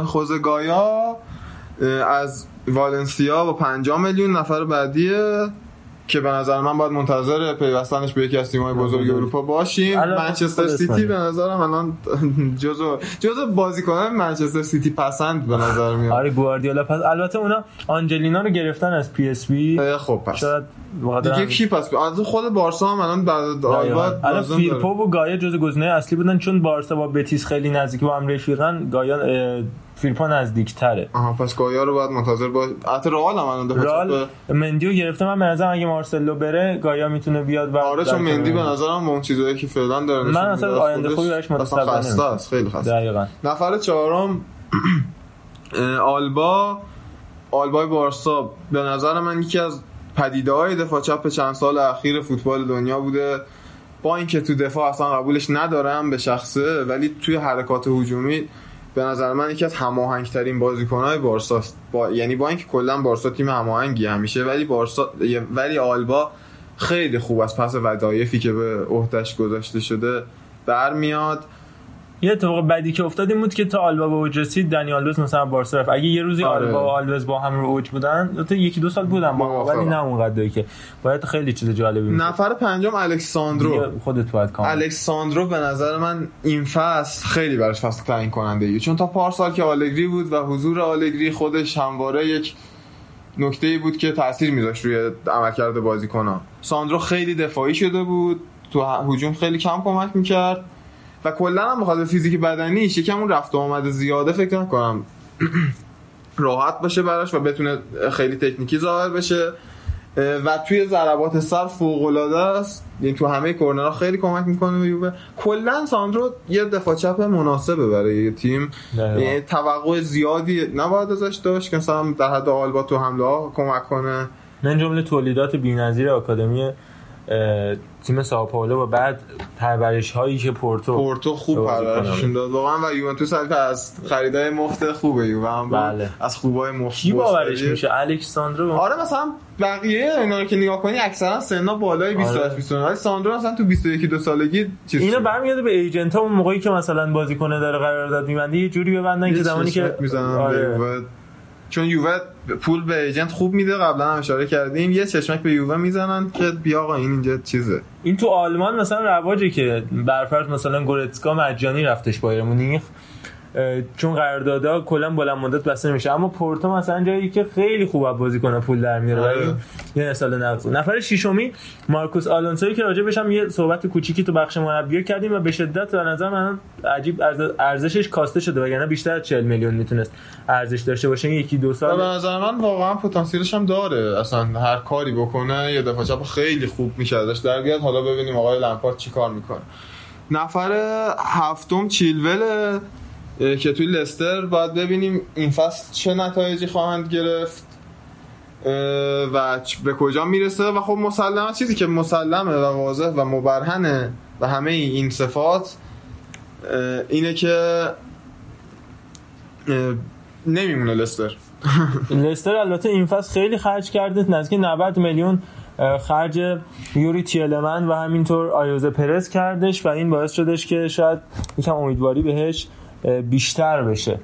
خوزه گایا از والنسیا با 50 میلیون. نفر بعدیه که به نظر من باید منتظر پیوستنش به یکی از تیم‌های بزرگ اروپا باشیم. منچستر سیتی به نظرم الان جزو جزو بازیکنان منچستر سیتی پسند به نظر میاد. آره گواردیولا پس. البته اونا آنجلینا رو گرفتن از پی اس وی. خب پس. شاید دیگه کی پس؟ از خود بارسا هم الان بعد الان فیرپو و گایا جزو گزینه اصلی بودن چون بارسا با بتیس خیلی نزدیک با هم رفیقن گایا فیرپو نزدیک تره آها پس گایا رو باید منتظر با حتی رئال هم الان رئال مندیو گرفته من به نظرم اگه مارسلو بره گایا می‌تونه بیاد و آره چون مندی به نظرم اون چیزایی که فعلا داره من اصلا آینده خوبی براش متصور خسته است خیلی خسته. دقیقاً. نفر چهارم آلبا. آلبای بارسا به نظر من یکی از پدیده های دفاع چپ چند سال اخیر فوتبال دنیا بوده. با اینکه تو دفاع اصلا قبولش ندارم به شخصه ولی توی حرکات هجومی به نظر من یکی از هماهنگ ترین بازیکن‌های بارسا با... یعنی با اینکه کلا بارسا تیم هماهنگی همیشه ولی بارسا ولی آلبا خیلی خوب از پس ودایفی که به عهدهش گذاشته شده برمیاد. یه اتفاق بعدی که افتاد این بود که تا آلبا به اوج رسید دنی آلوز مثلا بارسا رفت. اگه یه روزی آره. آلبا و آلوز با هم رو اوج بودن تا یکی دو سال بودن با ولی نه اونقدر که. باید خیلی چیز جالبی بود. نفر پنجم الکساندرو. خودت باید کامل. الکساندرو به نظر من این فصل خیلی براش فصل تعیین کننده ای چون تا پارسال که آلگری بود و حضور آلگری خودش همواره یک نکته ای بود که تاثیر میذاشت روی عملکرد بازیکن‌ها. ساندرو خیلی دفاعی شده بود. تو هجوم خیلی کم کمک می‌کرد. و کلا هم بخاطر فیزیک بدنیش یکم اون رفت و آمد زیاده فکر نکنم راحت باشه براش و بتونه خیلی تکنیکی ظاهر بشه. و توی ضربات سر فوق العاده است. یعنی تو همه کورنرها خیلی کمک می‌کنه به یووه. کلا ساندرو یه دفاع چپ مناسبه برای یه تیم. یعنی توقع زیادی نباید ازش داشت. که مثلا در حد آلبا تو حمله ها کمک کنه. من جمله تولیدات بی‌نظیر آکادمی تیم ساپولو و بعد پرورش هایی که پورتو پورتو خوب پرورششون داد واقعا و یوونتوس از خریدای مفت خوبه. یو هم بله. از خوبای مفت کی باورش میشه؟ الکساندرو آره مثلا بقیه اینا رو که نگاه کنی اکثرا سنا بالای 28 آره. 29 ولی ساندرو مثلا تو 21 دو سالگی چیز اینو برمیاد به ایجنت ها اون موقعی که مثلا بازیکن داره قرارداد میبنده یه جوری ببندن که زمانی که آره. چون یووه پول به ایجنت خوب میده قبلا هم اشاره کردیم. یه چشمک به یووه می‌زنن که بیا آقا این اینجا چیزه. این تو آلمان مثلا رواجه که برفرض مثلا گورتسکا مجانی رفتش بایر مونیخ. چون قراردادها کلا بلند مدت بسته میشه اما پورتو مثلا جایی که خیلی خوب بازی کنه پول در میاره ولی یه سال نقض. نفر ششمی مارکوس آلونسو که راجع بشم یه صحبت کوچیکی تو بخش مربی کردیم و به شدت به نظر من عجیب ارزشش کاسته شده وگرنه بیشتر از 40 میلیون می‌تونست ارزش داشته باشه. یکی دو سال به نظر من واقعا پتانسیلش هم داره. اصلا هر کاری بکنه یه دفعه چپ خیلی خوب میشه ازش در بیاد حالا ببینیم آقای لامپارد چیکار می‌کنه. نفر هفتم چیلول که توی لستر باید ببینیم این فصل چه نتایجی خواهند گرفت و به کجا می‌رسه. و خب مسلمه چیزی که مسلمه و واضح و مبرهنه و همه این صفات اینه که نمیمونه لستر. لستر البته این فصل خیلی خرج کرده نزدیک 90 میلیون خرج یوری تیلمن و همینطور آیوزه پرز کردش و این باعث شدش که شاید یکم امیدواری بهش بیشتر بشه.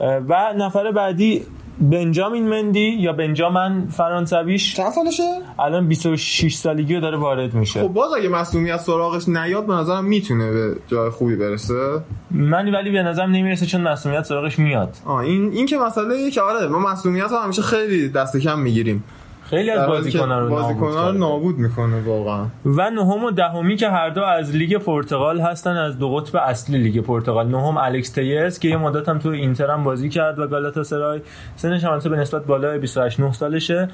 و نفر بعدی بنجامین مندی یا بنجامن فرانسویش چند سالشه؟ الان 26 سالگی رو داره وارد میشه. خب باز اگه مصومیت سراغش نیاد به نظرم می‌تونه به جای خوبی برسه. من ولی به نظرم نمی‌رسه چون مسئولیت سراغش میاد. آه این این که مسئله که آره ما مسئولیت رو همیشه خیلی دست کم می‌گیریم. خیلی از بازیکن‌ها رو نابود بازیکن‌ها رو. نابود می‌کنه واقعا. و نهم و دهمی که هر دو از لیگ پرتغال هستن از دو قطب اصلی لیگ پرتغال. نهم الکس تلس که یه مدت هم تو اینتر هم بازی کرد و گالاتاسرای سنش هم به نسبت بالای 28 9 سالشه.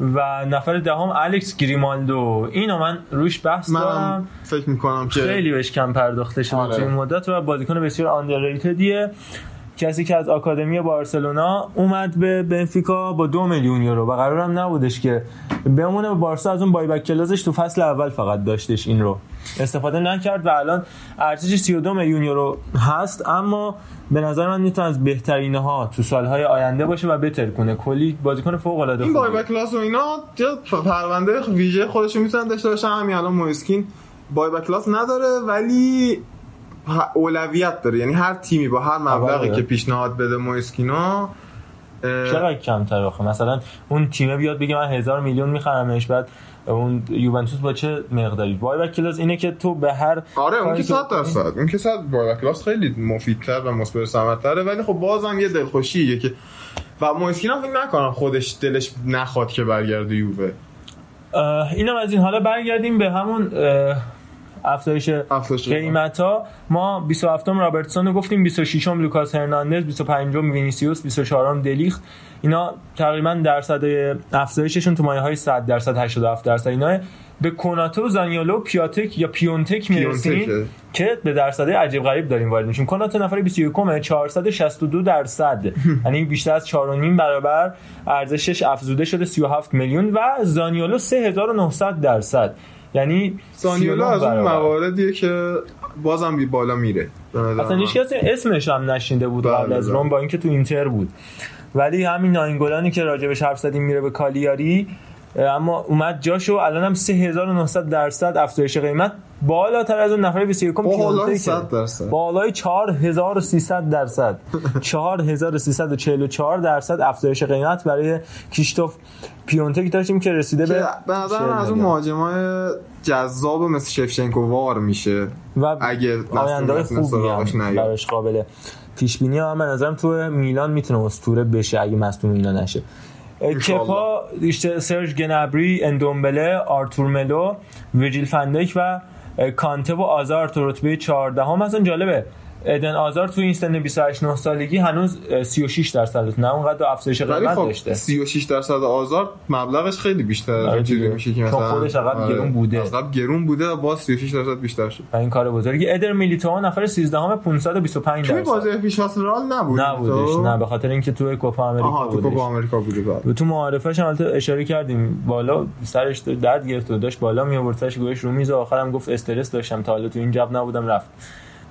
و نفر دهم الکس گریمالدو. اینو من روش بحث من دارم. فکر می‌کنم که خیلی بهش کم پرداخته شده آره. تو این مدت و بازیکن بسیار underrated یه کسی که از آکادمی بارسلونا اومد به بنفیکا با دو میلیون یورو. و قرارم نبودش که بمونه. و بارسا از اون بایبک کلازش تو فصل اول فقط داشتش این رو استفاده نکرد و الان ارزش 32 میلیون یورو هست. اما به نظر من می‌تونه از بهترین ها تو سالهای آینده باشه و بهتر کنه. کلی بازیکن فوق العاده این خوبیه. بای کلاس و اینا پرونده ویژه خودشو می‌تونن داشته باشن. همین الان مویسکین بای کلاس نداره. ولی اولویت داره. یعنی هر تیمی با هر مبلغی. که پیشنهاد بده مویسکینو چقدر کمتر آخه؟ مثلا اون تیمه بیاد بگه من هزار میلیون میخرمش بعد اون یوونتوس با چه مقداری؟ وای و کلاس اینه که تو به هر آره اون که که 100 درصد. اون که 100 بای کلاس خیلی مفیدتر و مثبت ثمرتره ولی خب بازم یه دلخوشیه که و مویسکین هم فکر نکنم خودش دلش نخواد که برگرده یووه. اینم از این. حالا برگردیم به همون افزایش قیمت ها ما 27 م رابرتسون رو گفتیم 26 م لوکاس هرناندز 25 م وینیسیوس 24 م دلیخت. اینا تقریبا درصد افزایششون تو مایه های 100 درصد 87 درصد. اینا به کناتو زانیولو پیاتک یا پیونتک می‌رسیم. که به درصدهای عجیب غریب داریم وارد میشیم. کناتو نفر 21 م 462 درصد. یعنی بیشتر از 4.5 برابر ارزشش افزوده شده 37 میلیون و زانیولو 3900 درصد. یعنی سانیولا 39 از اون. مواردیه که بازم بی بالا میره اصلا. هیچ کسی اسمش هم نشینده بود بله، قبل از بله. روم با اینکه تو اینتر بود ولی همین ناینگولانی که راجبش حرف زدیم میره به کالیاری اما اومد جاشو الان هم 3900 درصد افزایش قیمت بالاتر از اون نفر 21 بالای 100 درصد. بالای 4300 درصد 4344 درصد افزایش قیمت برای کیشتوف پیونتک داشتیم که رسیده به به نظر 40 من از اون. مهاجمای جذاب مثل شفشنکو وار میشه و اگه آینده خوبی. براش قابل پیش بینی هم به نظرم تو میلان می‌تونه اسطوره بشه اگه مصدوم اینا نشه. کپا سرژ گنبری اندومبله آرتور ملو ویجیل فندک و کانته و آزار تو رتبه 14 هم. اصلا جالبه. ادن آزار تو این سن 28 9 سالگی هنوز 36 درصد نه اونقدر افزایش قیمت خب داشته. 36 درصد آزار مبلغش خیلی بیشتر از آره. میشه که مثلا خودش عقب گرون بوده. از قبل گرون بوده و باز 36 درصد بیشتر شد. و این کار بزرگی. ادر میلیتو نفر 13 هم 525 توی درصد. بازی پیش فصل رئال نبود نبودش تو؟ نه به خاطر اینکه تو کوپا آمریکا آها تو. کوپا آمریکا بوده و تو معارفش هم البته اشاره کردیم. بالا سرش درد گرفت و داشت بالا می آورد سرش گوش رو میز آخرم گفت استرس داشتم تا حالا تو این جب نبودم رفت.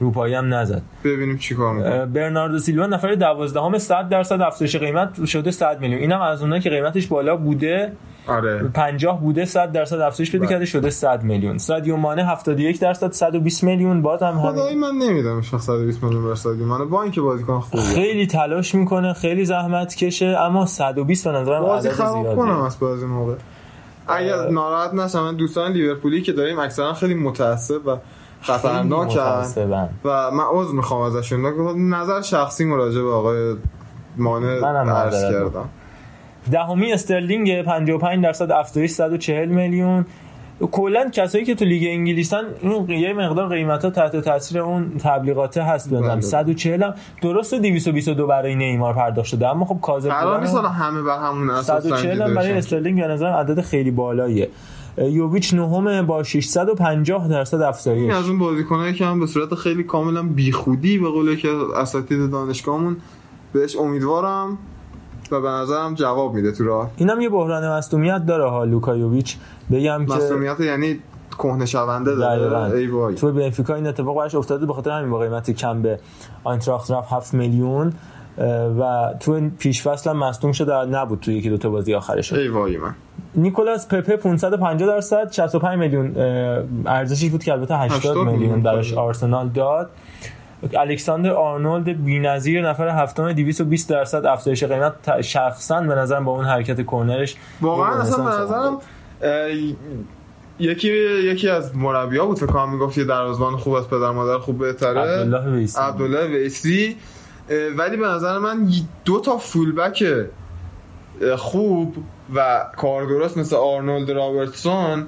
روپایی هم نزد. ببینیم چیکار می‌کنه. برناردو سیلوا نفر 12 همه 100 درصد افزایش قیمت شده 100 میلیون. اینم از اونایی که قیمتش بالا بوده. آره. 50 بوده 100 درصد افزایش پیدا بله. کرده شده 100 میلیون. سادیو مانه 71 درصد 120 میلیون. باز هم همین. من نمیدم شخص 120 میلیون برسادی من با اینکه بازیکن خوبه. خیلی تلاش می‌کنه خیلی زحمت کشه اما 120 به نظرم بازی عدد خراب زیادیه. کنم از بازی موقع. اگر ناراحت نشم من دوستان لیورپولی که داریم اکثرا خیلی متعصب و خطرناکن. و من عذر می‌خوام ازشون. نظر شخصی مراجع به آقای مانع منم عرض کردم. دهمی استرلینگ 55 درصد افزایش 140 میلیون. کلا کسایی که تو لیگ انگلیسن این یه مقدار قیمت ها تحت تاثیر اون تبلیغات هست بله. 140 هم درست 222 برای نیمار پرداخت شده. اما خب کاذب قرار نیست همه بر همون اساس 140 هم برای استرلینگ به نظرم عدد خیلی بالاییه. یوویچ نهم با 650 درصد افزایش. از اون بازیکنایی که هم به صورت خیلی کاملا بیخودی به قوله که اساتید دانشگاهمون بهش امیدوارم و به نظرم جواب میده تو راه. اینم یه بحران مصدومیت داره ها لوکایوویچ بگم که مصدومیت یعنی کهنه شونده داره. ای وای. تو بنفیکا این اتفاق براش افتاده به خاطر همین با قیمت کم به آینتراخت رفت 7 میلیون و تو پیش فصل هم مصدوم شده نبود تو یکی دو تا بازی آخرش. ای وای من. نیکولاس پپه 550 درصد 65 میلیون ارزشی بود که البته 80 میلیون براش آرسنال داد. الکساندر آرنولد بی‌نظیر نفر هفتم 220 درصد افزایش قیمت شخصا به نظرم با اون حرکت کرنرش واقعا اصلا به نظرم یکی یکی از مربی‌ها بود فکر کنم می‌گفت یه دروازه‌بان خوب از پدر مادر خوب بهتره. عبدالله ویسی. عبدالله ویسی. ولی به نظر من دو تا فولبک خوب و کارگرست مثل آرنولد رابرتسون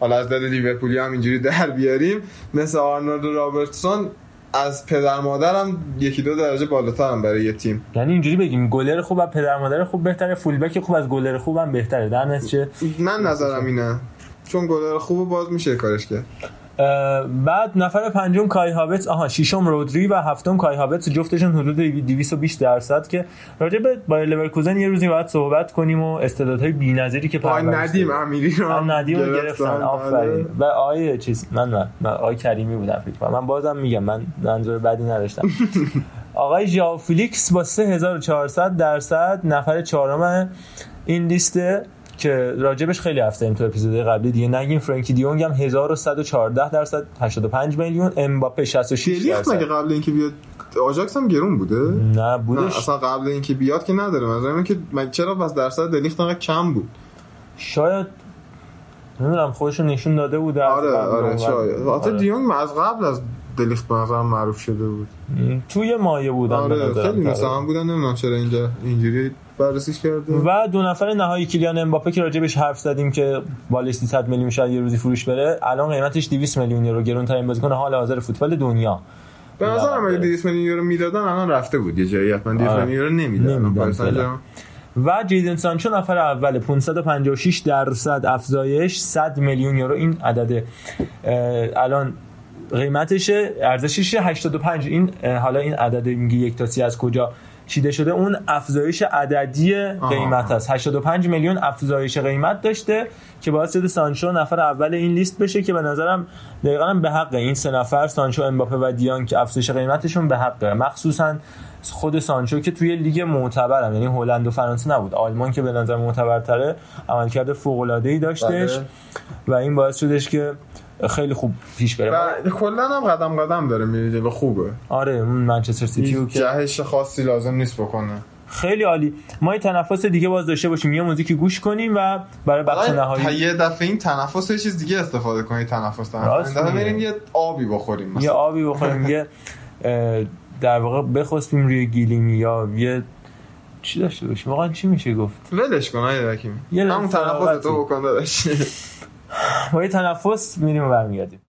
حالا از دل لیورپولی هم اینجوری در بیاریم مثل آرنولد رابرتسون از پدر مادرم یکی دو درجه بالاترم برای یه تیم. یعنی اینجوری بگیم گلر خوب و پدر مادر خوب بهتره فولبک خوب از گلر خوب هم بهتره. در نتیجه من نظرم اینه. چون گلر خوب باز میشه کارش کرد. بعد نفر پنجم کای هاویتس آها ششم رودری و هفتم کای هاویتس جفتشون حدود 220 درصد که راجع به بایر لورکوزن یه روزی باید صحبت کنیم و استعدادهای بی‌نظیری که پای ندیم امیری رو ندیم رو گرفتن. آفرین. و آیه چیز من من آی کریمی بودم فکر کنم من بازم میگم من منظور بدی نداشتم. آقای ژاو فلیکس با 3400 درصد نفر چهارم این لیسته که راجبش خیلی هفته تو اپیزود قبلی دیگه. نگیم فرانکی دیونگ هم 1114 درصد 85 میلیون. امباپه 66 درصد. مگه قبل اینکه بیاد آژاکس هم گرون بوده؟ نه بودش. نه اصلا قبل اینکه بیاد که نداره. مثلا که من چرا بس درصد دلیخت انقدر کم بود؟ شاید نمی‌دونم خودش نشون داده بود. آره آره شاید. آره. دیونگ از قبل از دلیخت به نظرم معروف شده بود. توی مایه بودن آره خیلی مثلا بودن. نمی‌دونم چرا اینجا اینجوری بررسیش کرده و دو نفر نهایی کلیان امباپه که راجبش حرف زدیم که بالای 300 میلیون شاید یه روزی فروش بره الان قیمتش 200 میلیون یورو. گرون ترین بازیکن حال حاضر فوتبال دنیا. به نظرم اگه 200 میلیون یورو می‌دادن الان رفته بود. یه جایی حتما 200 میلیون یورو نمی‌دادن و جیدن سانچو نفر اول 556 درصد افزایش 100 میلیون یورو. این عدد الان قیمتش ارزشش 85 این حالا این عدد میگه یک تاسی از کجا؟ چیده شده اون افزایش عددی قیمت است 85 میلیون افزایش قیمت داشته که باعث شده سانچو نفر اول این لیست بشه که به نظرم دقیقا به حق این سه نفر سانچو امباپه و دیان که افزایش قیمتشون به حقه. مخصوصا خود سانچو که توی لیگ معتبرم یعنی هلند و فرانسه نبود. آلمان که به نظر معتبرتره عملکرد فوق العاده ای داشتش بله. و این باعث شدش که خیلی خوب پیش بره. و کلا هم قدم قدم داره میره و خوبه. آره اون منچستر سیتی که جهش خاصی لازم نیست بکنه. خیلی عالی. ما یه تنفس دیگه باز داشته باشیم. یه موزیکی گوش کنیم و برای بخش نهایی یه دفعه این تنفس یه چیز دیگه استفاده کنید تنفس تنفس. بریم یه آبی بخوریم مثلا. یه آبی بخوریم. یه در واقع بخواسیم روی گیلیمی یا یه چی داشته باشیم؟ واقعا چی میشه گفت؟ ولش کن آیه همون تنفس تو بکن داداش. با یه تنفس میریم و برمیگردیم.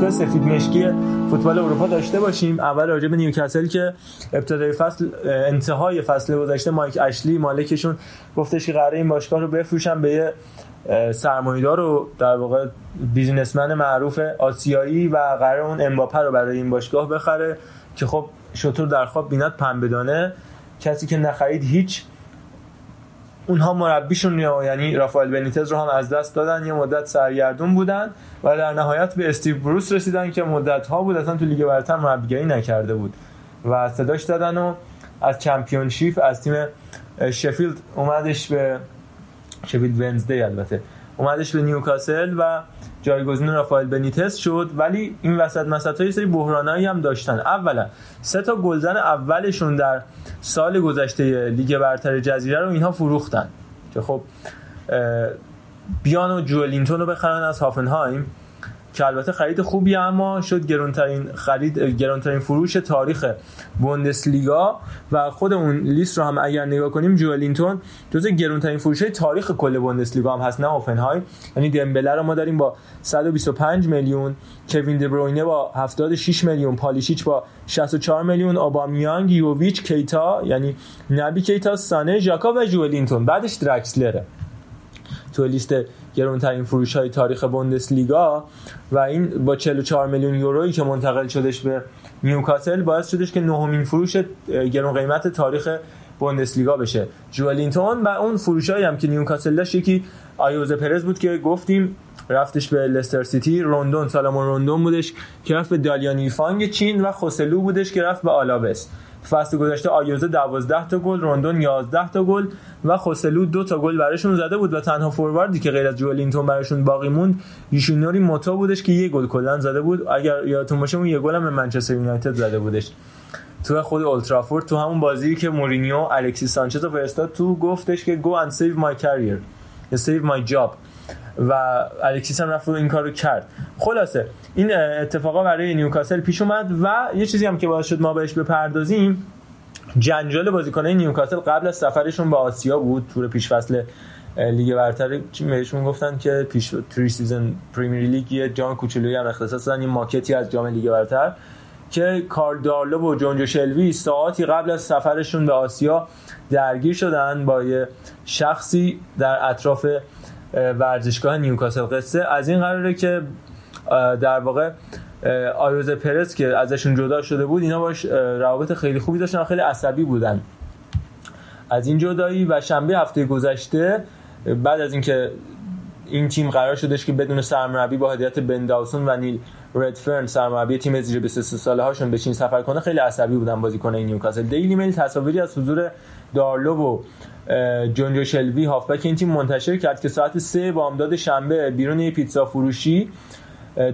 باشگاه سفید مشکی فوتبال اروپا داشته باشیم. اول راجع به نیوکاسل که ابتدای فصل انتهای فصل گذشته مایک اشلی مالکشون گفتش که قراره این باشگاه رو بفروشن به یه سرمایه‌دار رو در واقع بیزینسمن معروف آسیایی و قرار اون امباپه رو برای این باشگاه بخره که خب شطور در خواب بینات پنبه دانه کسی که نخرید هیچ اونها مربیشون یعنی رافائل بنیتز رو هم از دست دادن. یه مدت سرگردون بودن و در نهایت به استیو بروس رسیدن که مدت ها بود اصلا تو لیگ برتر مربیگری نکرده بود و صداش دادن و از چمپیونشیپ از تیم شفیلد اومدش به شفیلد ونزدی البته. اومدش به نیوکاسل و جایگزین رافائل بنیتس شد. ولی این وسط مسط های سری بحرانایی هم داشتن. اولا سه تا گلزن اولشون در سال گذشته لیگ برتر جزیره رو اینها فروختن. که خب بیان و جولینتون رو بخرن از هافنهایم. که البته خرید خوبی اما شد گرونترین خرید گرونترین فروش تاریخ بوندسلیگا و خود اون لیست رو هم اگر نگاه کنیم جوالینتون جزو گرونترین فروش تاریخ کل بوندسلیگا هم هست نه هوفنهایم یعنی دمبله رو ما داریم با 125 میلیون کوین دبروینه با 76 میلیون پالیشیچ با 64 میلیون اوبامیانگ یوویچ کیتا یعنی نبی کیتا سانه ژاکا و جوالینتون بعدش درکسلره. تو لیست گرونترین فروش های تاریخ بوندسلیگا و این با 44 میلیون یورویی که منتقل شدش به نیوکاسل باعث شدش که نهمین فروش گرون قیمت تاریخ بوندسلیگا بشه. جوالینتون و اون فروشایی هم که نیوکاسل داشت یکی آیوز پرز بود که گفتیم رفتش به لستر سیتی روندون سالومون روندون بودش که رفت به دالیان ییفانگ چین و خوسلو بودش که رفت به آلابس. فصل گذشته آیوزه 12 تا گل روندون 11 تا گل و خوسلو دو تا گل براشون زده بود و تنها فورواردی که غیر از جوالینتون براشون باقی موند یوشینوری موتو بودش که یه گل کلا زده بود. اگر یادتون باشه اون یه گل هم به منچستر یونایتد زده بودش. تو خود اولدترافورد تو همون بازی که مورینیو الکسی سانچز رو فرستاد تو گفتش که go and save my career save my job. و الکسیس هم رفت این کارو کرد. خلاصه این اتفاقا برای نیوکاسل پیش اومد و یه چیزی هم که باعث شد ما بهش بپردازیم جنجال بازیکنان نیوکاسل قبل از سفرشون به آسیا بود. تور پیش فصل لیگ برتر بهشون گفتن که پیش pre-season Premier League یه جام کوچولویی هم اختصاص دادن این ماکتی از جام لیگ برتر که کارل دارلو و جونجو شلوی ساعتی قبل از سفرشون به آسیا درگیر شدن با یه شخصی در اطراف ورزشگاه نیوکاسل قصه. از این قراره که در واقع آیوز پرز که ازشون جدا شده بود اینا باش روابط خیلی خوبی داشتن خیلی عصبی بودن. از این جدایی و شنبه هفته گذشته بعد از اینکه این تیم قرار شدش که بدون سرمربی با هدایت بن داوسون و نیل ردفرن سرمربی تیم زیر 23 ساله هاشون به چین سفر کنه خیلی عصبی بودن بازیکن نیوکاسل. دیلی میل تصاویری از حضور دارلو و جونجو شلوی هافبک. این تیم منتشر کرد که ساعت 3 بامداد شنبه بیرون یه پیتزا فروشی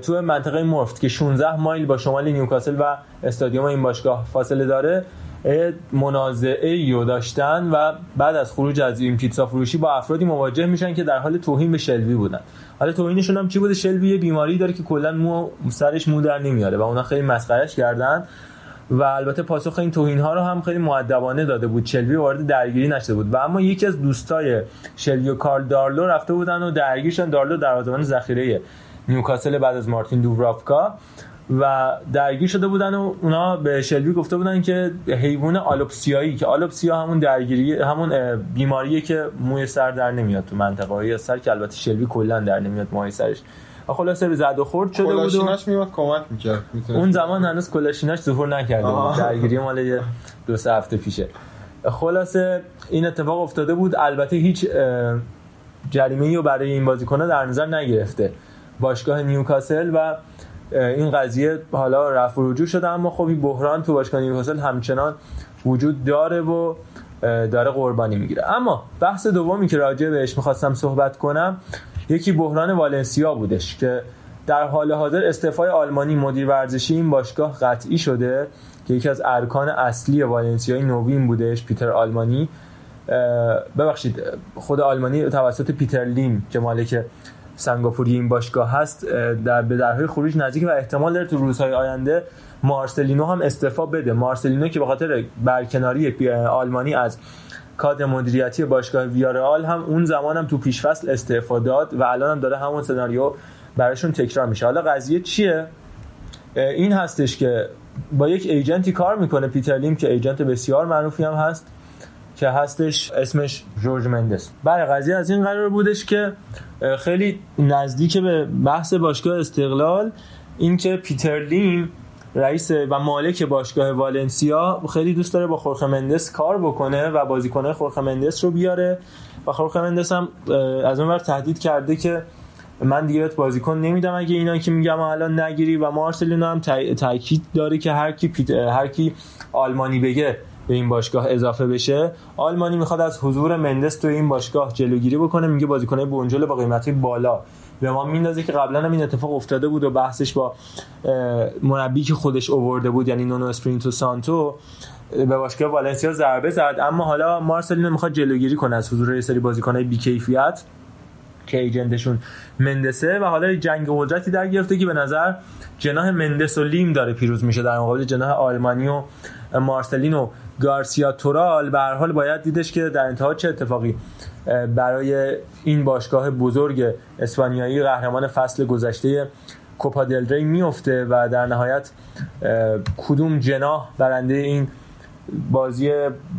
تو منطقه مورفت که 16 مایل با شمال نیوکاسل و استادیوم این باشگاه فاصله داره. منازعه یو داشتن و بعد از خروج از این پیتزا فروشی با افرادی مواجه میشن که در حال توهین به شلوی بودن. حالا توهینشون هم چی بوده؟ شلوی یه بیماری داره که کلا مو سرش مو در نمیاره و اونا خیلی مسخرهش کردن. و البته پاسخ این توهین ها رو هم خیلی مؤدبانه داده بود. چلوی وارد درگیری نشده بود. و اما یکی از دوستای شلوی و کارل دارلو رفته بودن و درگیرشن. دارلو دروازه‌بان ذخیره نیوکاسل بعد از مارتین دوورافکا و درگیر شده بودن و اونا به شلوی گفته بودن که حیوان آلوپسیایی که آلوپسیا همون درگیری همون بیماریه که موی سر در نمیاد تو منطقه. های سر که البته شلوی کلا در نمیاد موی سرش خلاصه به زد و خورد شده بود کلاشیناش میومد کمک می‌کرد اون زمان هنوز کلاشیناش ظهور نکرده بود. درگیری مال دو سه هفته پیشه. خلاصه این اتفاق افتاده بود. البته هیچ جریمه رو برای این بازیکن در نظر نگرفته. باشگاه نیوکاسل و این قضیه حالا رفع رجوع شده اما خب این بحران تو باشگاه نیوکاسل همچنان وجود داره و داره قربانی می‌گیره. اما بحث دومی که راجع بهش می‌خواستم صحبت کنم یکی بحران والنسیا بودش که در حال حاضر استعفای آلمانی مدیر ورزشی این باشگاه قطعی شده که یکی از ارکان اصلی والنسیای نوین بودش پیتر آلمانی. ببخشید خود آلمانی توسط پیتر لیم که مالک سنگاپوری این باشگاه هست در به درهای خروج نزدیک و احتمال داره تو روزهای آینده مارسلینو هم استعفا بده. مارسلینو که به خاطر برکناری آلمانی از کادر مدیریتی باشگاه ویارال هم اون زمان هم تو پیشفصل استعفا داد و الان هم داره همون سناریو براشون تکرار میشه. حالا قضیه چیه؟ این هستش که با یک ایجنتی کار می‌کنه پیتر لیم که ایجنت بسیار معروفی هم هست که هستش اسمش جورج مندس. بله، قضیه از این قرار بودش که خیلی نزدیک به بحث باشگاه استقلال اینکه پیتر لیم رئیس و مالک باشگاه والنسیا خیلی دوست داره با خورخه مندس کار بکنه و بازیکنه خورخه مندس رو بیاره. و خورخه مندس هم از اون ور تهدید کرده که من دیگه بهت بازیکن نمیدم اگه اینا که میگم الان نگیری و مارسلینو هم تاکید داره که هر کی هر کی آلمانی بگه به این باشگاه اضافه بشه آلمانی می‌خواد از حضور مندس تو این باشگاه جلوگیری بکنه میگه بازیکن بونجل با قیمتی بالا. به ما میندازه که قبلا هم این اتفاق افتاده بود و بحثش با مربی که خودش اوورده بود یعنی نونو اسپرینتو سانتو به باشگاه والنسیا ضربه زد. اما حالا مارسلینو می‌خواد جلوگیری کنه از حضور یه سری بازیکنای بیکیفیت که ایجنتشون مندسه و حالا جنگ قدرتی در گرفته که به نظر جناح مندس و لیم داره پیروز میشه. در مقابل جناح آلمانی و مارسلینو گارسیا تورال به هر حال باید دیدش که در انتها چه اتفاقی برای این باشگاه بزرگ اسپانیایی قهرمان فصل گذشته کوپا دل ری میفته و در نهایت کدوم جناح برنده این بازی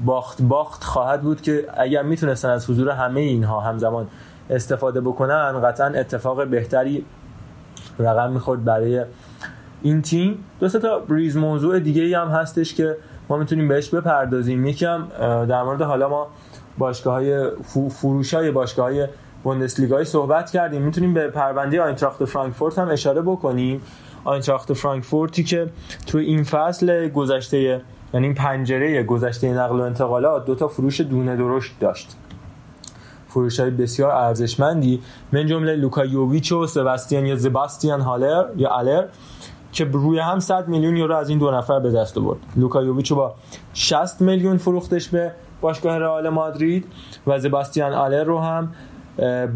باخت باخت خواهد بود که اگر می‌تونستن از حضور همه اینها همزمان استفاده بکنن قطعا اتفاق بهتری رقم می‌خورد برای این تیم. دو تا ریز موضوع دیگه ای هم هستش که ما می‌تونیم بهش بپردازیم. یکم در مورد حالا ما باشگاه های فروش های باشگاه های بوندسلیگای صحبت کردیم. می‌تونیم به پرونده آینتراخت فرانکفورت هم اشاره بکنیم. آینتراخت فرانکفورتی که تو این فصل گذشته یعنی این پنجره گذشته نقل و انتقالات دو تا فروش دونه درشت داشت. فروش های بسیار ارزشمندی من جمله لوکا یوویچ و سباستیان یا زباستیان هالر یا الر که روی هم 100 میلیون یورو از این دو نفر به دست آورد. لوکا یوویچ با 60 میلیون فروختش به باشگاه رئال مادرید و زباستیان آلر رو هم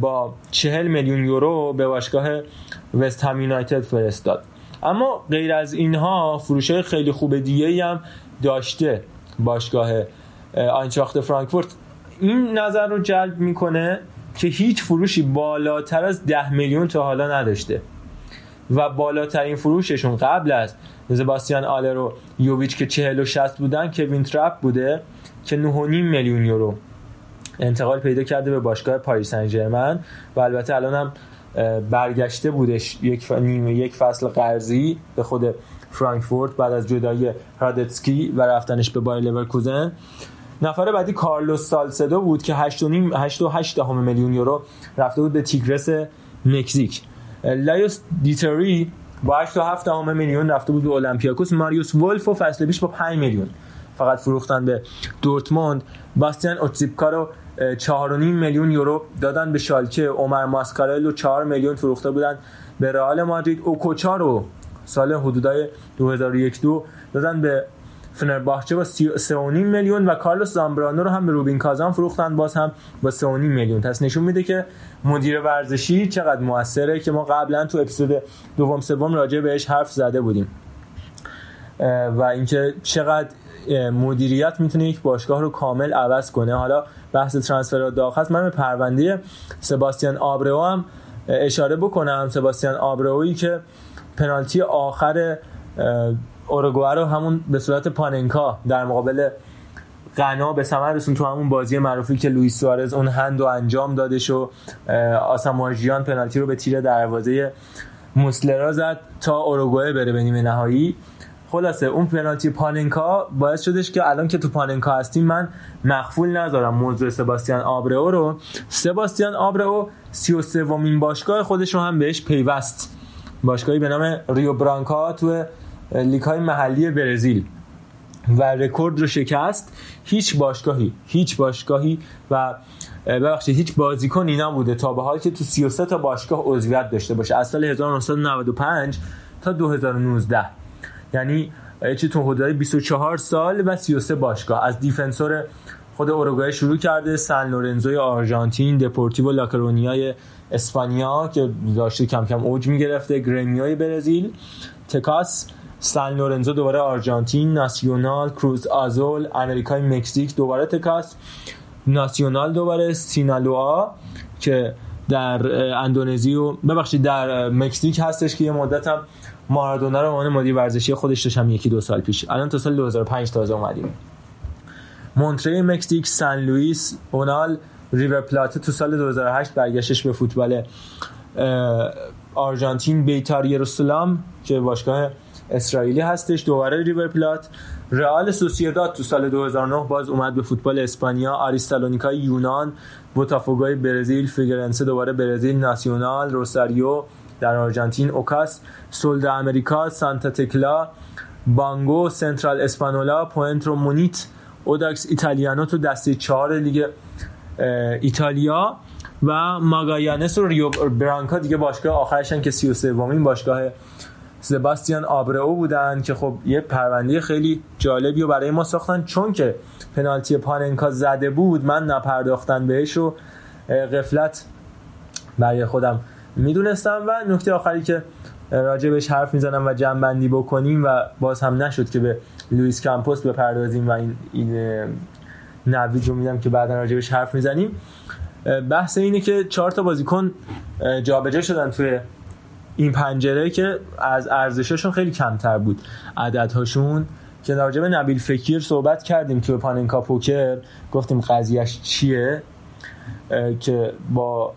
با 40 میلیون یورو به باشگاه وست هم یونایتد فرستاد. اما غیر از اینها فروش خیلی خوب دیگه هم داشته باشگاه آینتراخت فرانکفورت. این نظر رو جلب می‌کنه که هیچ فروشی بالاتر از 10 میلیون تا حالا نداشته. و بالاترین فروششون قبل از زباستیان آلر و یوویچ که 40 و 60 بودن کوین ترپ بوده. که 9.5 میلیون یورو انتقال پیدا کرده به باشگاه پاریس سن و البته الان هم برگشته بودش یک نیمه یک فصل قرضی به خود فرانکفورت بعد از جدایی هرادتسکی و رفتنش به بایر لورکوزن. نفر بعدی کارلوس سالسدو بود که 8.8 میلیون یورو رفته بود به تیگرس مکزیک. لایوس دیتری با 8.7 میلیون رفته بود به اولمپیاکوس. ماریوس ولف و فصل پیش با 5 میلیون. فقط فروختن به دورتموند. باستیان اوتزیپکا رو 4.5 میلیون یورو دادن به شالکه. عمر ماسکارل رو 4 میلیون فروخته بودن به رئال مادرید. اوکوچا رو سال حدودای 2001 دو دادن به فنرباخچه با 3.5 میلیون و کارلوس زامبرانو رو هم به روبین کازان فروختن. باز هم با 3.5 میلیون. پس نشون میده که مدیر ورزشی چقدر موثره که ما قبلا تو اپیزود دوم سوم راجع بهش حرف زده بودیم. و اینکه چقدر مدیریت می‌تونه یک باشگاه رو کامل عوض کنه. حالا بحث ترانسفر داخل هست من به پرونده سباستیان آبرو هم اشاره بکنم. سباستیان آبرویی که پنالتی آخر اوروگوئه رو همون به صورت پاننکا در مقابل غنا به ثمر رسون تو همون بازی معروفی که لوئیس سوارز اون هند و انجام دادش و آسامواژیان پنالتی رو به تیر دروازه موسلرا زد تا اوروگوئه بره به نیمه نهایی. خلاصه اون پنالتی پاننکا باعث شدش که الان که تو پاننکا هستیم من مخفول نذارم موضوع سباستیان آبرئو رو. سباستیان آبرئو 33 ومین باشگاه خودش رو هم بهش پیوست. باشگاهی به نام ریو برانکا تو لیگ های محلی برزیل. و رکورد رو شکست. هیچ باشگاهی هیچ باشگاهی و ببخشید هیچ بازیکنی نبوده تا به حال که تو 33 تا باشگاه عضویت داشته باشه. از سال 1995 تا 2019 یعنی چی تو حدود 24 سال و 33 باشگاه. از دیفنسور خود اوروگوئه شروع کرده سن لورنزوی آرژانتین دپورتیو لاکرونیای اسپانیا که داشته کم کم اوج می‌گرفته گرمیای برزیل تکاس سن لورنزو دوباره آرژانتین ناسیونال کروز آزول امریکای مکزیک دوباره تکاس ناسیونال دوباره سینالوآ که در اندونزی و ببخشید در مکزیک هستش که یه مدت هم مارادونا رو عنوان مدیر ورزشی خودش داشتم یکی دو سال پیش. الان تا سال 2005 تازه اومدیم. مونتری مکزیک سن لوئیس اونال ریور پلاته تو سال 2008 برگشتش به فوتبال آرژانتین بیتار یروسلام که باشگاه اسرائیلی هستش دوباره ریور پلات. رئال سوسیداد تو سال 2009 باز اومد به فوتبال اسپانیا. آریس تسالونیکا یونان بوتافوگوی برزیل فیگرنسه دوباره برزیل ناسیونال روساریو در آرژانتین اوکاس سولد امریکا سانتا تکلا بانگو سنترال اسپانولا پوینترو مونیت اوداکس ایتالیانو تو دسته چهار لیگ ایتالیا و ماگایانس و ریو برانکا دیگه باشگاه آخرشن که 33 ومین باشگاه سباستیان آبرئو بودن که خب یه پرونده خیلی جالبی رو برای ما ساختن. چون که پنالتی پاننکا زده بود من نپرداختن بهش و قفلت برای خودم می‌دونستم و نکته آخری که راجع بهش حرف می‌زنم و جنبندی بکنیم و باز هم نشد که به لوئیس کامپوس بپردازیم و این, این نوید رو میدم که بعدا راجع بهش حرف می‌زنیم. بحث اینه که چهار تا بازیکن جابجا شدن توی این پنجره که از ارزششون خیلی کمتر بود. عددهاشون که راجع به نبیل فکیر صحبت کردیم توی پاننکا پوکر گفتیم قضیهش چیه؟ که با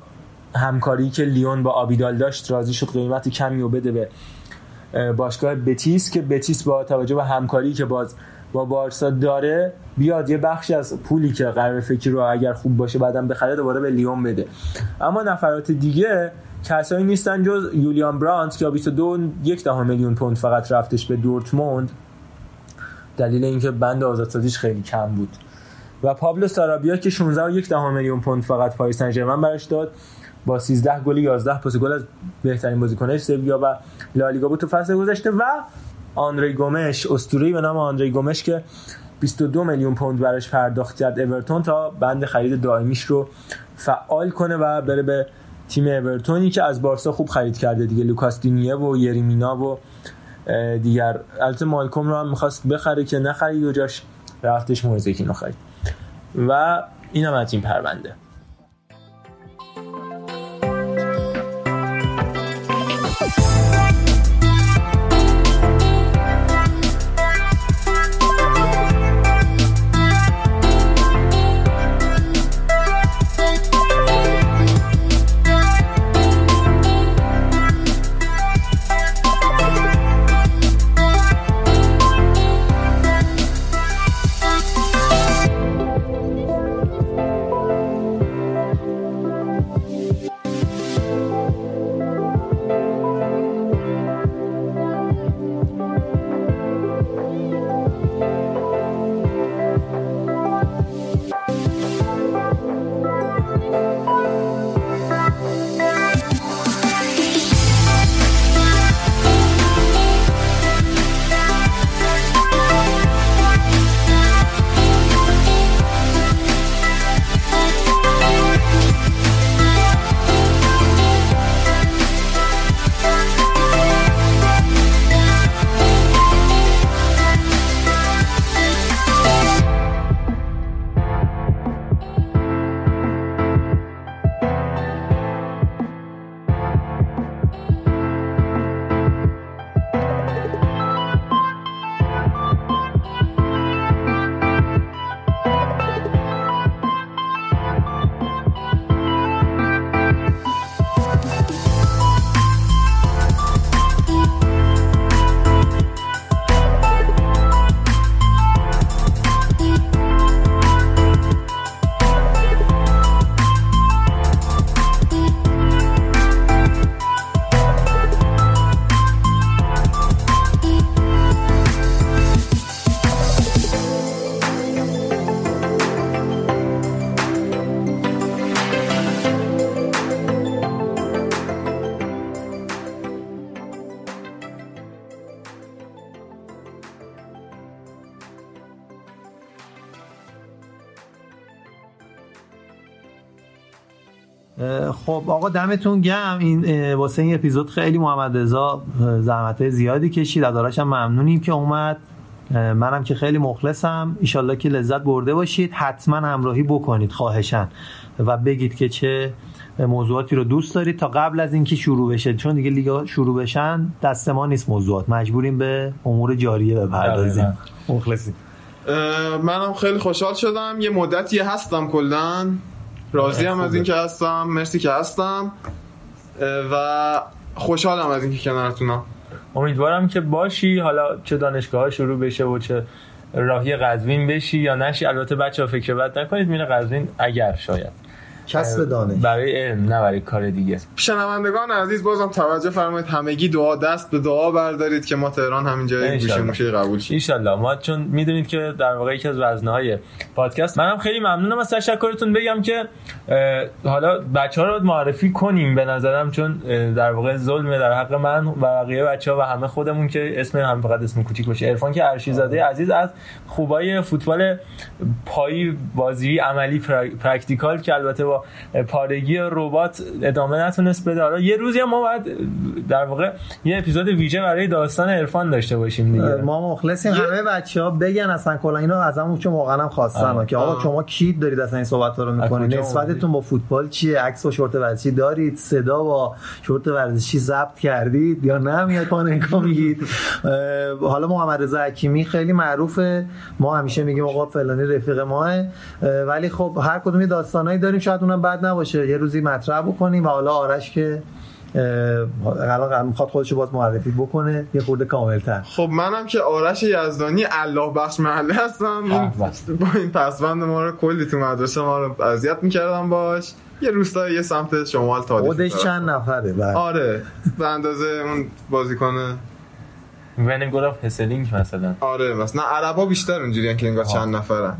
همکاری که لیون با آبیدال داشت راضی شد قیمت کمی رو بده به باشگاه بتیس که بتیس با توجه به همکاری که باز با بارسا داره بیاد یه بخشی از پولی که قرار فکر رو اگر خوب باشه بعدم بخره دوباره به لیون بده. اما نفرات دیگه کسایی نیستن جز یولیان برانت که 22 یک ده میلیون پوند فقط رفتش به دورتموند. دلیل اینکه بند آزادسازیش خیلی کم بود. و پابلو سارابیا که 16 و یک ده میلیون پوند فقط پاریس سن ژرمن داد با 13 گل 11 پاس گل از بهترین بازیکنش سویا و لالیگا بود تو فصل گذشته و آندری گومش اسطوره‌ای به نام آندری گومش که 22 میلیون پوند براش پرداخت کرد اورتون تا بند خرید دائمیش رو فعال کنه و بره به تیم اورتونی که از بارسا خوب خرید کرده دیگه. لوکاس دینیه و یریمینا و دیگر. البته مالکوم رو هم می‌خواست بخره که نخرید و جاش رفتش موزکینو خرید. و اینم از این پرونده. خب آقا دمتون گم این واسه این اپیزود خیلی محمد رضا زحمت زیادی کشید. از هم ممنونیم که اومد. منم که خیلی مخلصم. ایشالله که لذت برده باشید. حتما همراهی بکنید خواهشن و بگید که چه موضوعاتی رو دوست دارید تا قبل از اینکه شروع بشه. چون دیگه لیگا شروع بشن دست ما نیست موضوعات. مجبوریم به امور جاریه بپردازیم. مخلصیم. منم خیلی خوشحال شدم. یه مدتی هستم کلا. راضی هم از اینکه هستم. مرسی که هستم. و خوشحالم از اینکه کنارتونم. امیدوارم که باشی. حالا چه دانشگاه شروع بشه و چه راهی قزوین بشی یا نشی. البته بچه ها فکر بد نکنید. میره قزوین اگر شاید. کسب دانش. برای علم نه برای کار دیگه. شنوندگان عزیز بازم توجه فرمایید همگی دعا دست به دعا بردارید که ما تهران همین جای گوشه موشه قبول شیم. ان ما چون می‌دونید که در واقع یکی از وزنه های پادکست منم خیلی ممنونم. از تشکرتون بگم که حالا بچه ها رو معرفی کنیم به نظرم چون در واقع ظلمه در حق من و بقیه بچه ها و همه خودمون که اسم هم فقط اسم کوچیک باشه. عرفان که ارشیزاده عزیز از خوبای فوتبال پای بازی عملی practical که البته با پارگی رباط ادامه نتونست بده. حالا یه روزی ما باید در واقع یه اپیزود ویژه برای داستان عرفان داشته باشیم دیگه. ما مخلصیم. همه بچه ها بگن اصلا کلا اینو از همون چون واقعا هم خواستن. که آقا شما کی دارید اصلا این صحبت رو می‌کنید؟ نسبتتون با فوتبال چیه؟ عکس و شورت ورزشی دارید؟ صدا با شورت ورزشی ضبط کردید یا نه؟ میاد پاننکا میگید. حالا محمد رضا حکیمی خیلی معروفه. ما همیشه میگیم آقا فلانی رفیق ماه. ولی خب هر کدوم داستانایی داریم. شاید اونم بد نباشه. یه روزی مطرح بکنیم و حالا آرش که الان می‌خواد خودشو باز معرفی بکنه. یه خورده کاملتر. خب منم که آرش یزدانی الله بخش محله هستم. با این پسوند ما رو کلی تو مدرسه ما رو اذیت می‌کردم باش. یه روستای یه سمت شمال تاریخ خودش چند نفره؟ بله. آره. به اندازه اون بازیکن ونگور اف هسلینک مثلا. آره مثلا عربا بیشتر اونجوری که انگار چند نفرن.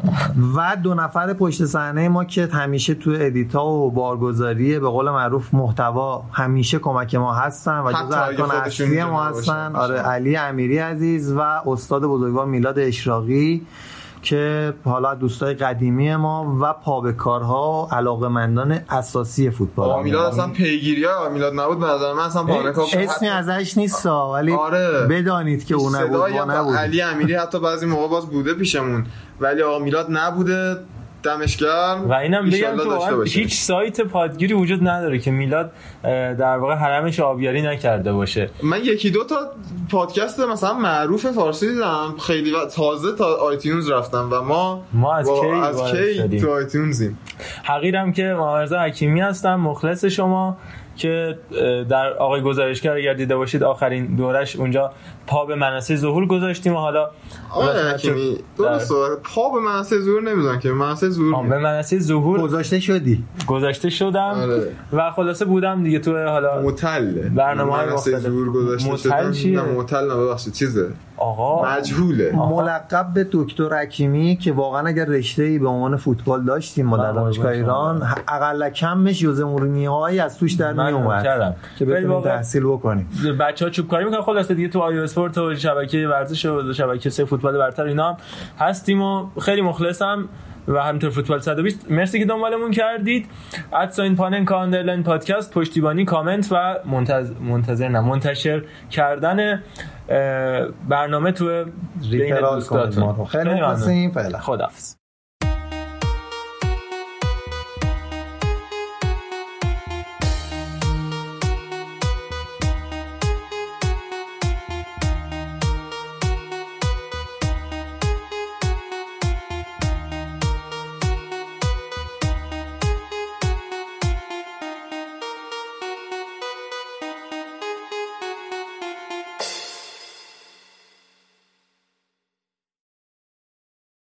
و دو نفر پشت صحنه ما که همیشه تو edit ا و بارگذاری به قول معروف محتوا همیشه کمک ما هستن و جزء ارکان اصلی ما هستن. آره علی امیری عزیز و استاد بزرگوار میلاد اشراقی. که حالا دوستای قدیمی ما و پا به کارها علاقمندان اساسی فوتبال میلاد اصلا پیگیری ها میلاد نبود به نظر من اصلا پانکا اسمی ازش نیست ولی آره. بدانید که اون نبود نبود علی امیری حتی بعضی موقع باز بوده پیشمون ولی آقا میلاد نبوده. دمش گرم. و اینم بگم که هیچ سایت پادگیری وجود نداره که میلاد در واقع حرمش آبیاری نکرده باشه. من یکی دو تا پادکست مثلا معروف فارسی دیدم. خیلی و تازه تا آیتیونز رفتم و ما ما از کی از کی تو آیتیونزیم. حقیرم که محمد حکیمی هستم مخلص شما که در آقای گزارشگر اگر دیده باشید آخرین دورش اونجا پا به منصه ظهور گذاشتیم و حالا حکیمی درست پا به منصه ظهور نمی‌دونم که منصه ظهور به منصه ظهور گذاشته شدی. گذاشته شدم آره. و خلاصه بودم دیگه تو حالا متل برنامه های مختلف. ظهور گذاشته شدم. نه متل نه ببخشید چیزه. آقا. مجهوله. ملقب به دکتر حکیمی که واقعا اگر رشته ای به عنوان فوتبال داشتیم ما در دانشگاه ایران اقل کمش یوزه مورینیوهایی از توش در می اومد که بتونیم تحصیل بکنیم. بچه‌ها چوب کاری می‌کنن. خلاص دیگه تو آیو اسپورت و شبکه ورزش و شبکه سه فوتبال برتر اینا هستیم و خیلی مخلصم و همینطور فوتبال 120 مرسی که دنبالمون کردید. ادساین پانن کاندرلاین پادکست پشتیبانی کامنت و منتظر, منتظر نه منتشر کردن برنامه تو بین دوستاتون. خیلی مخلصیم. خداحافظ.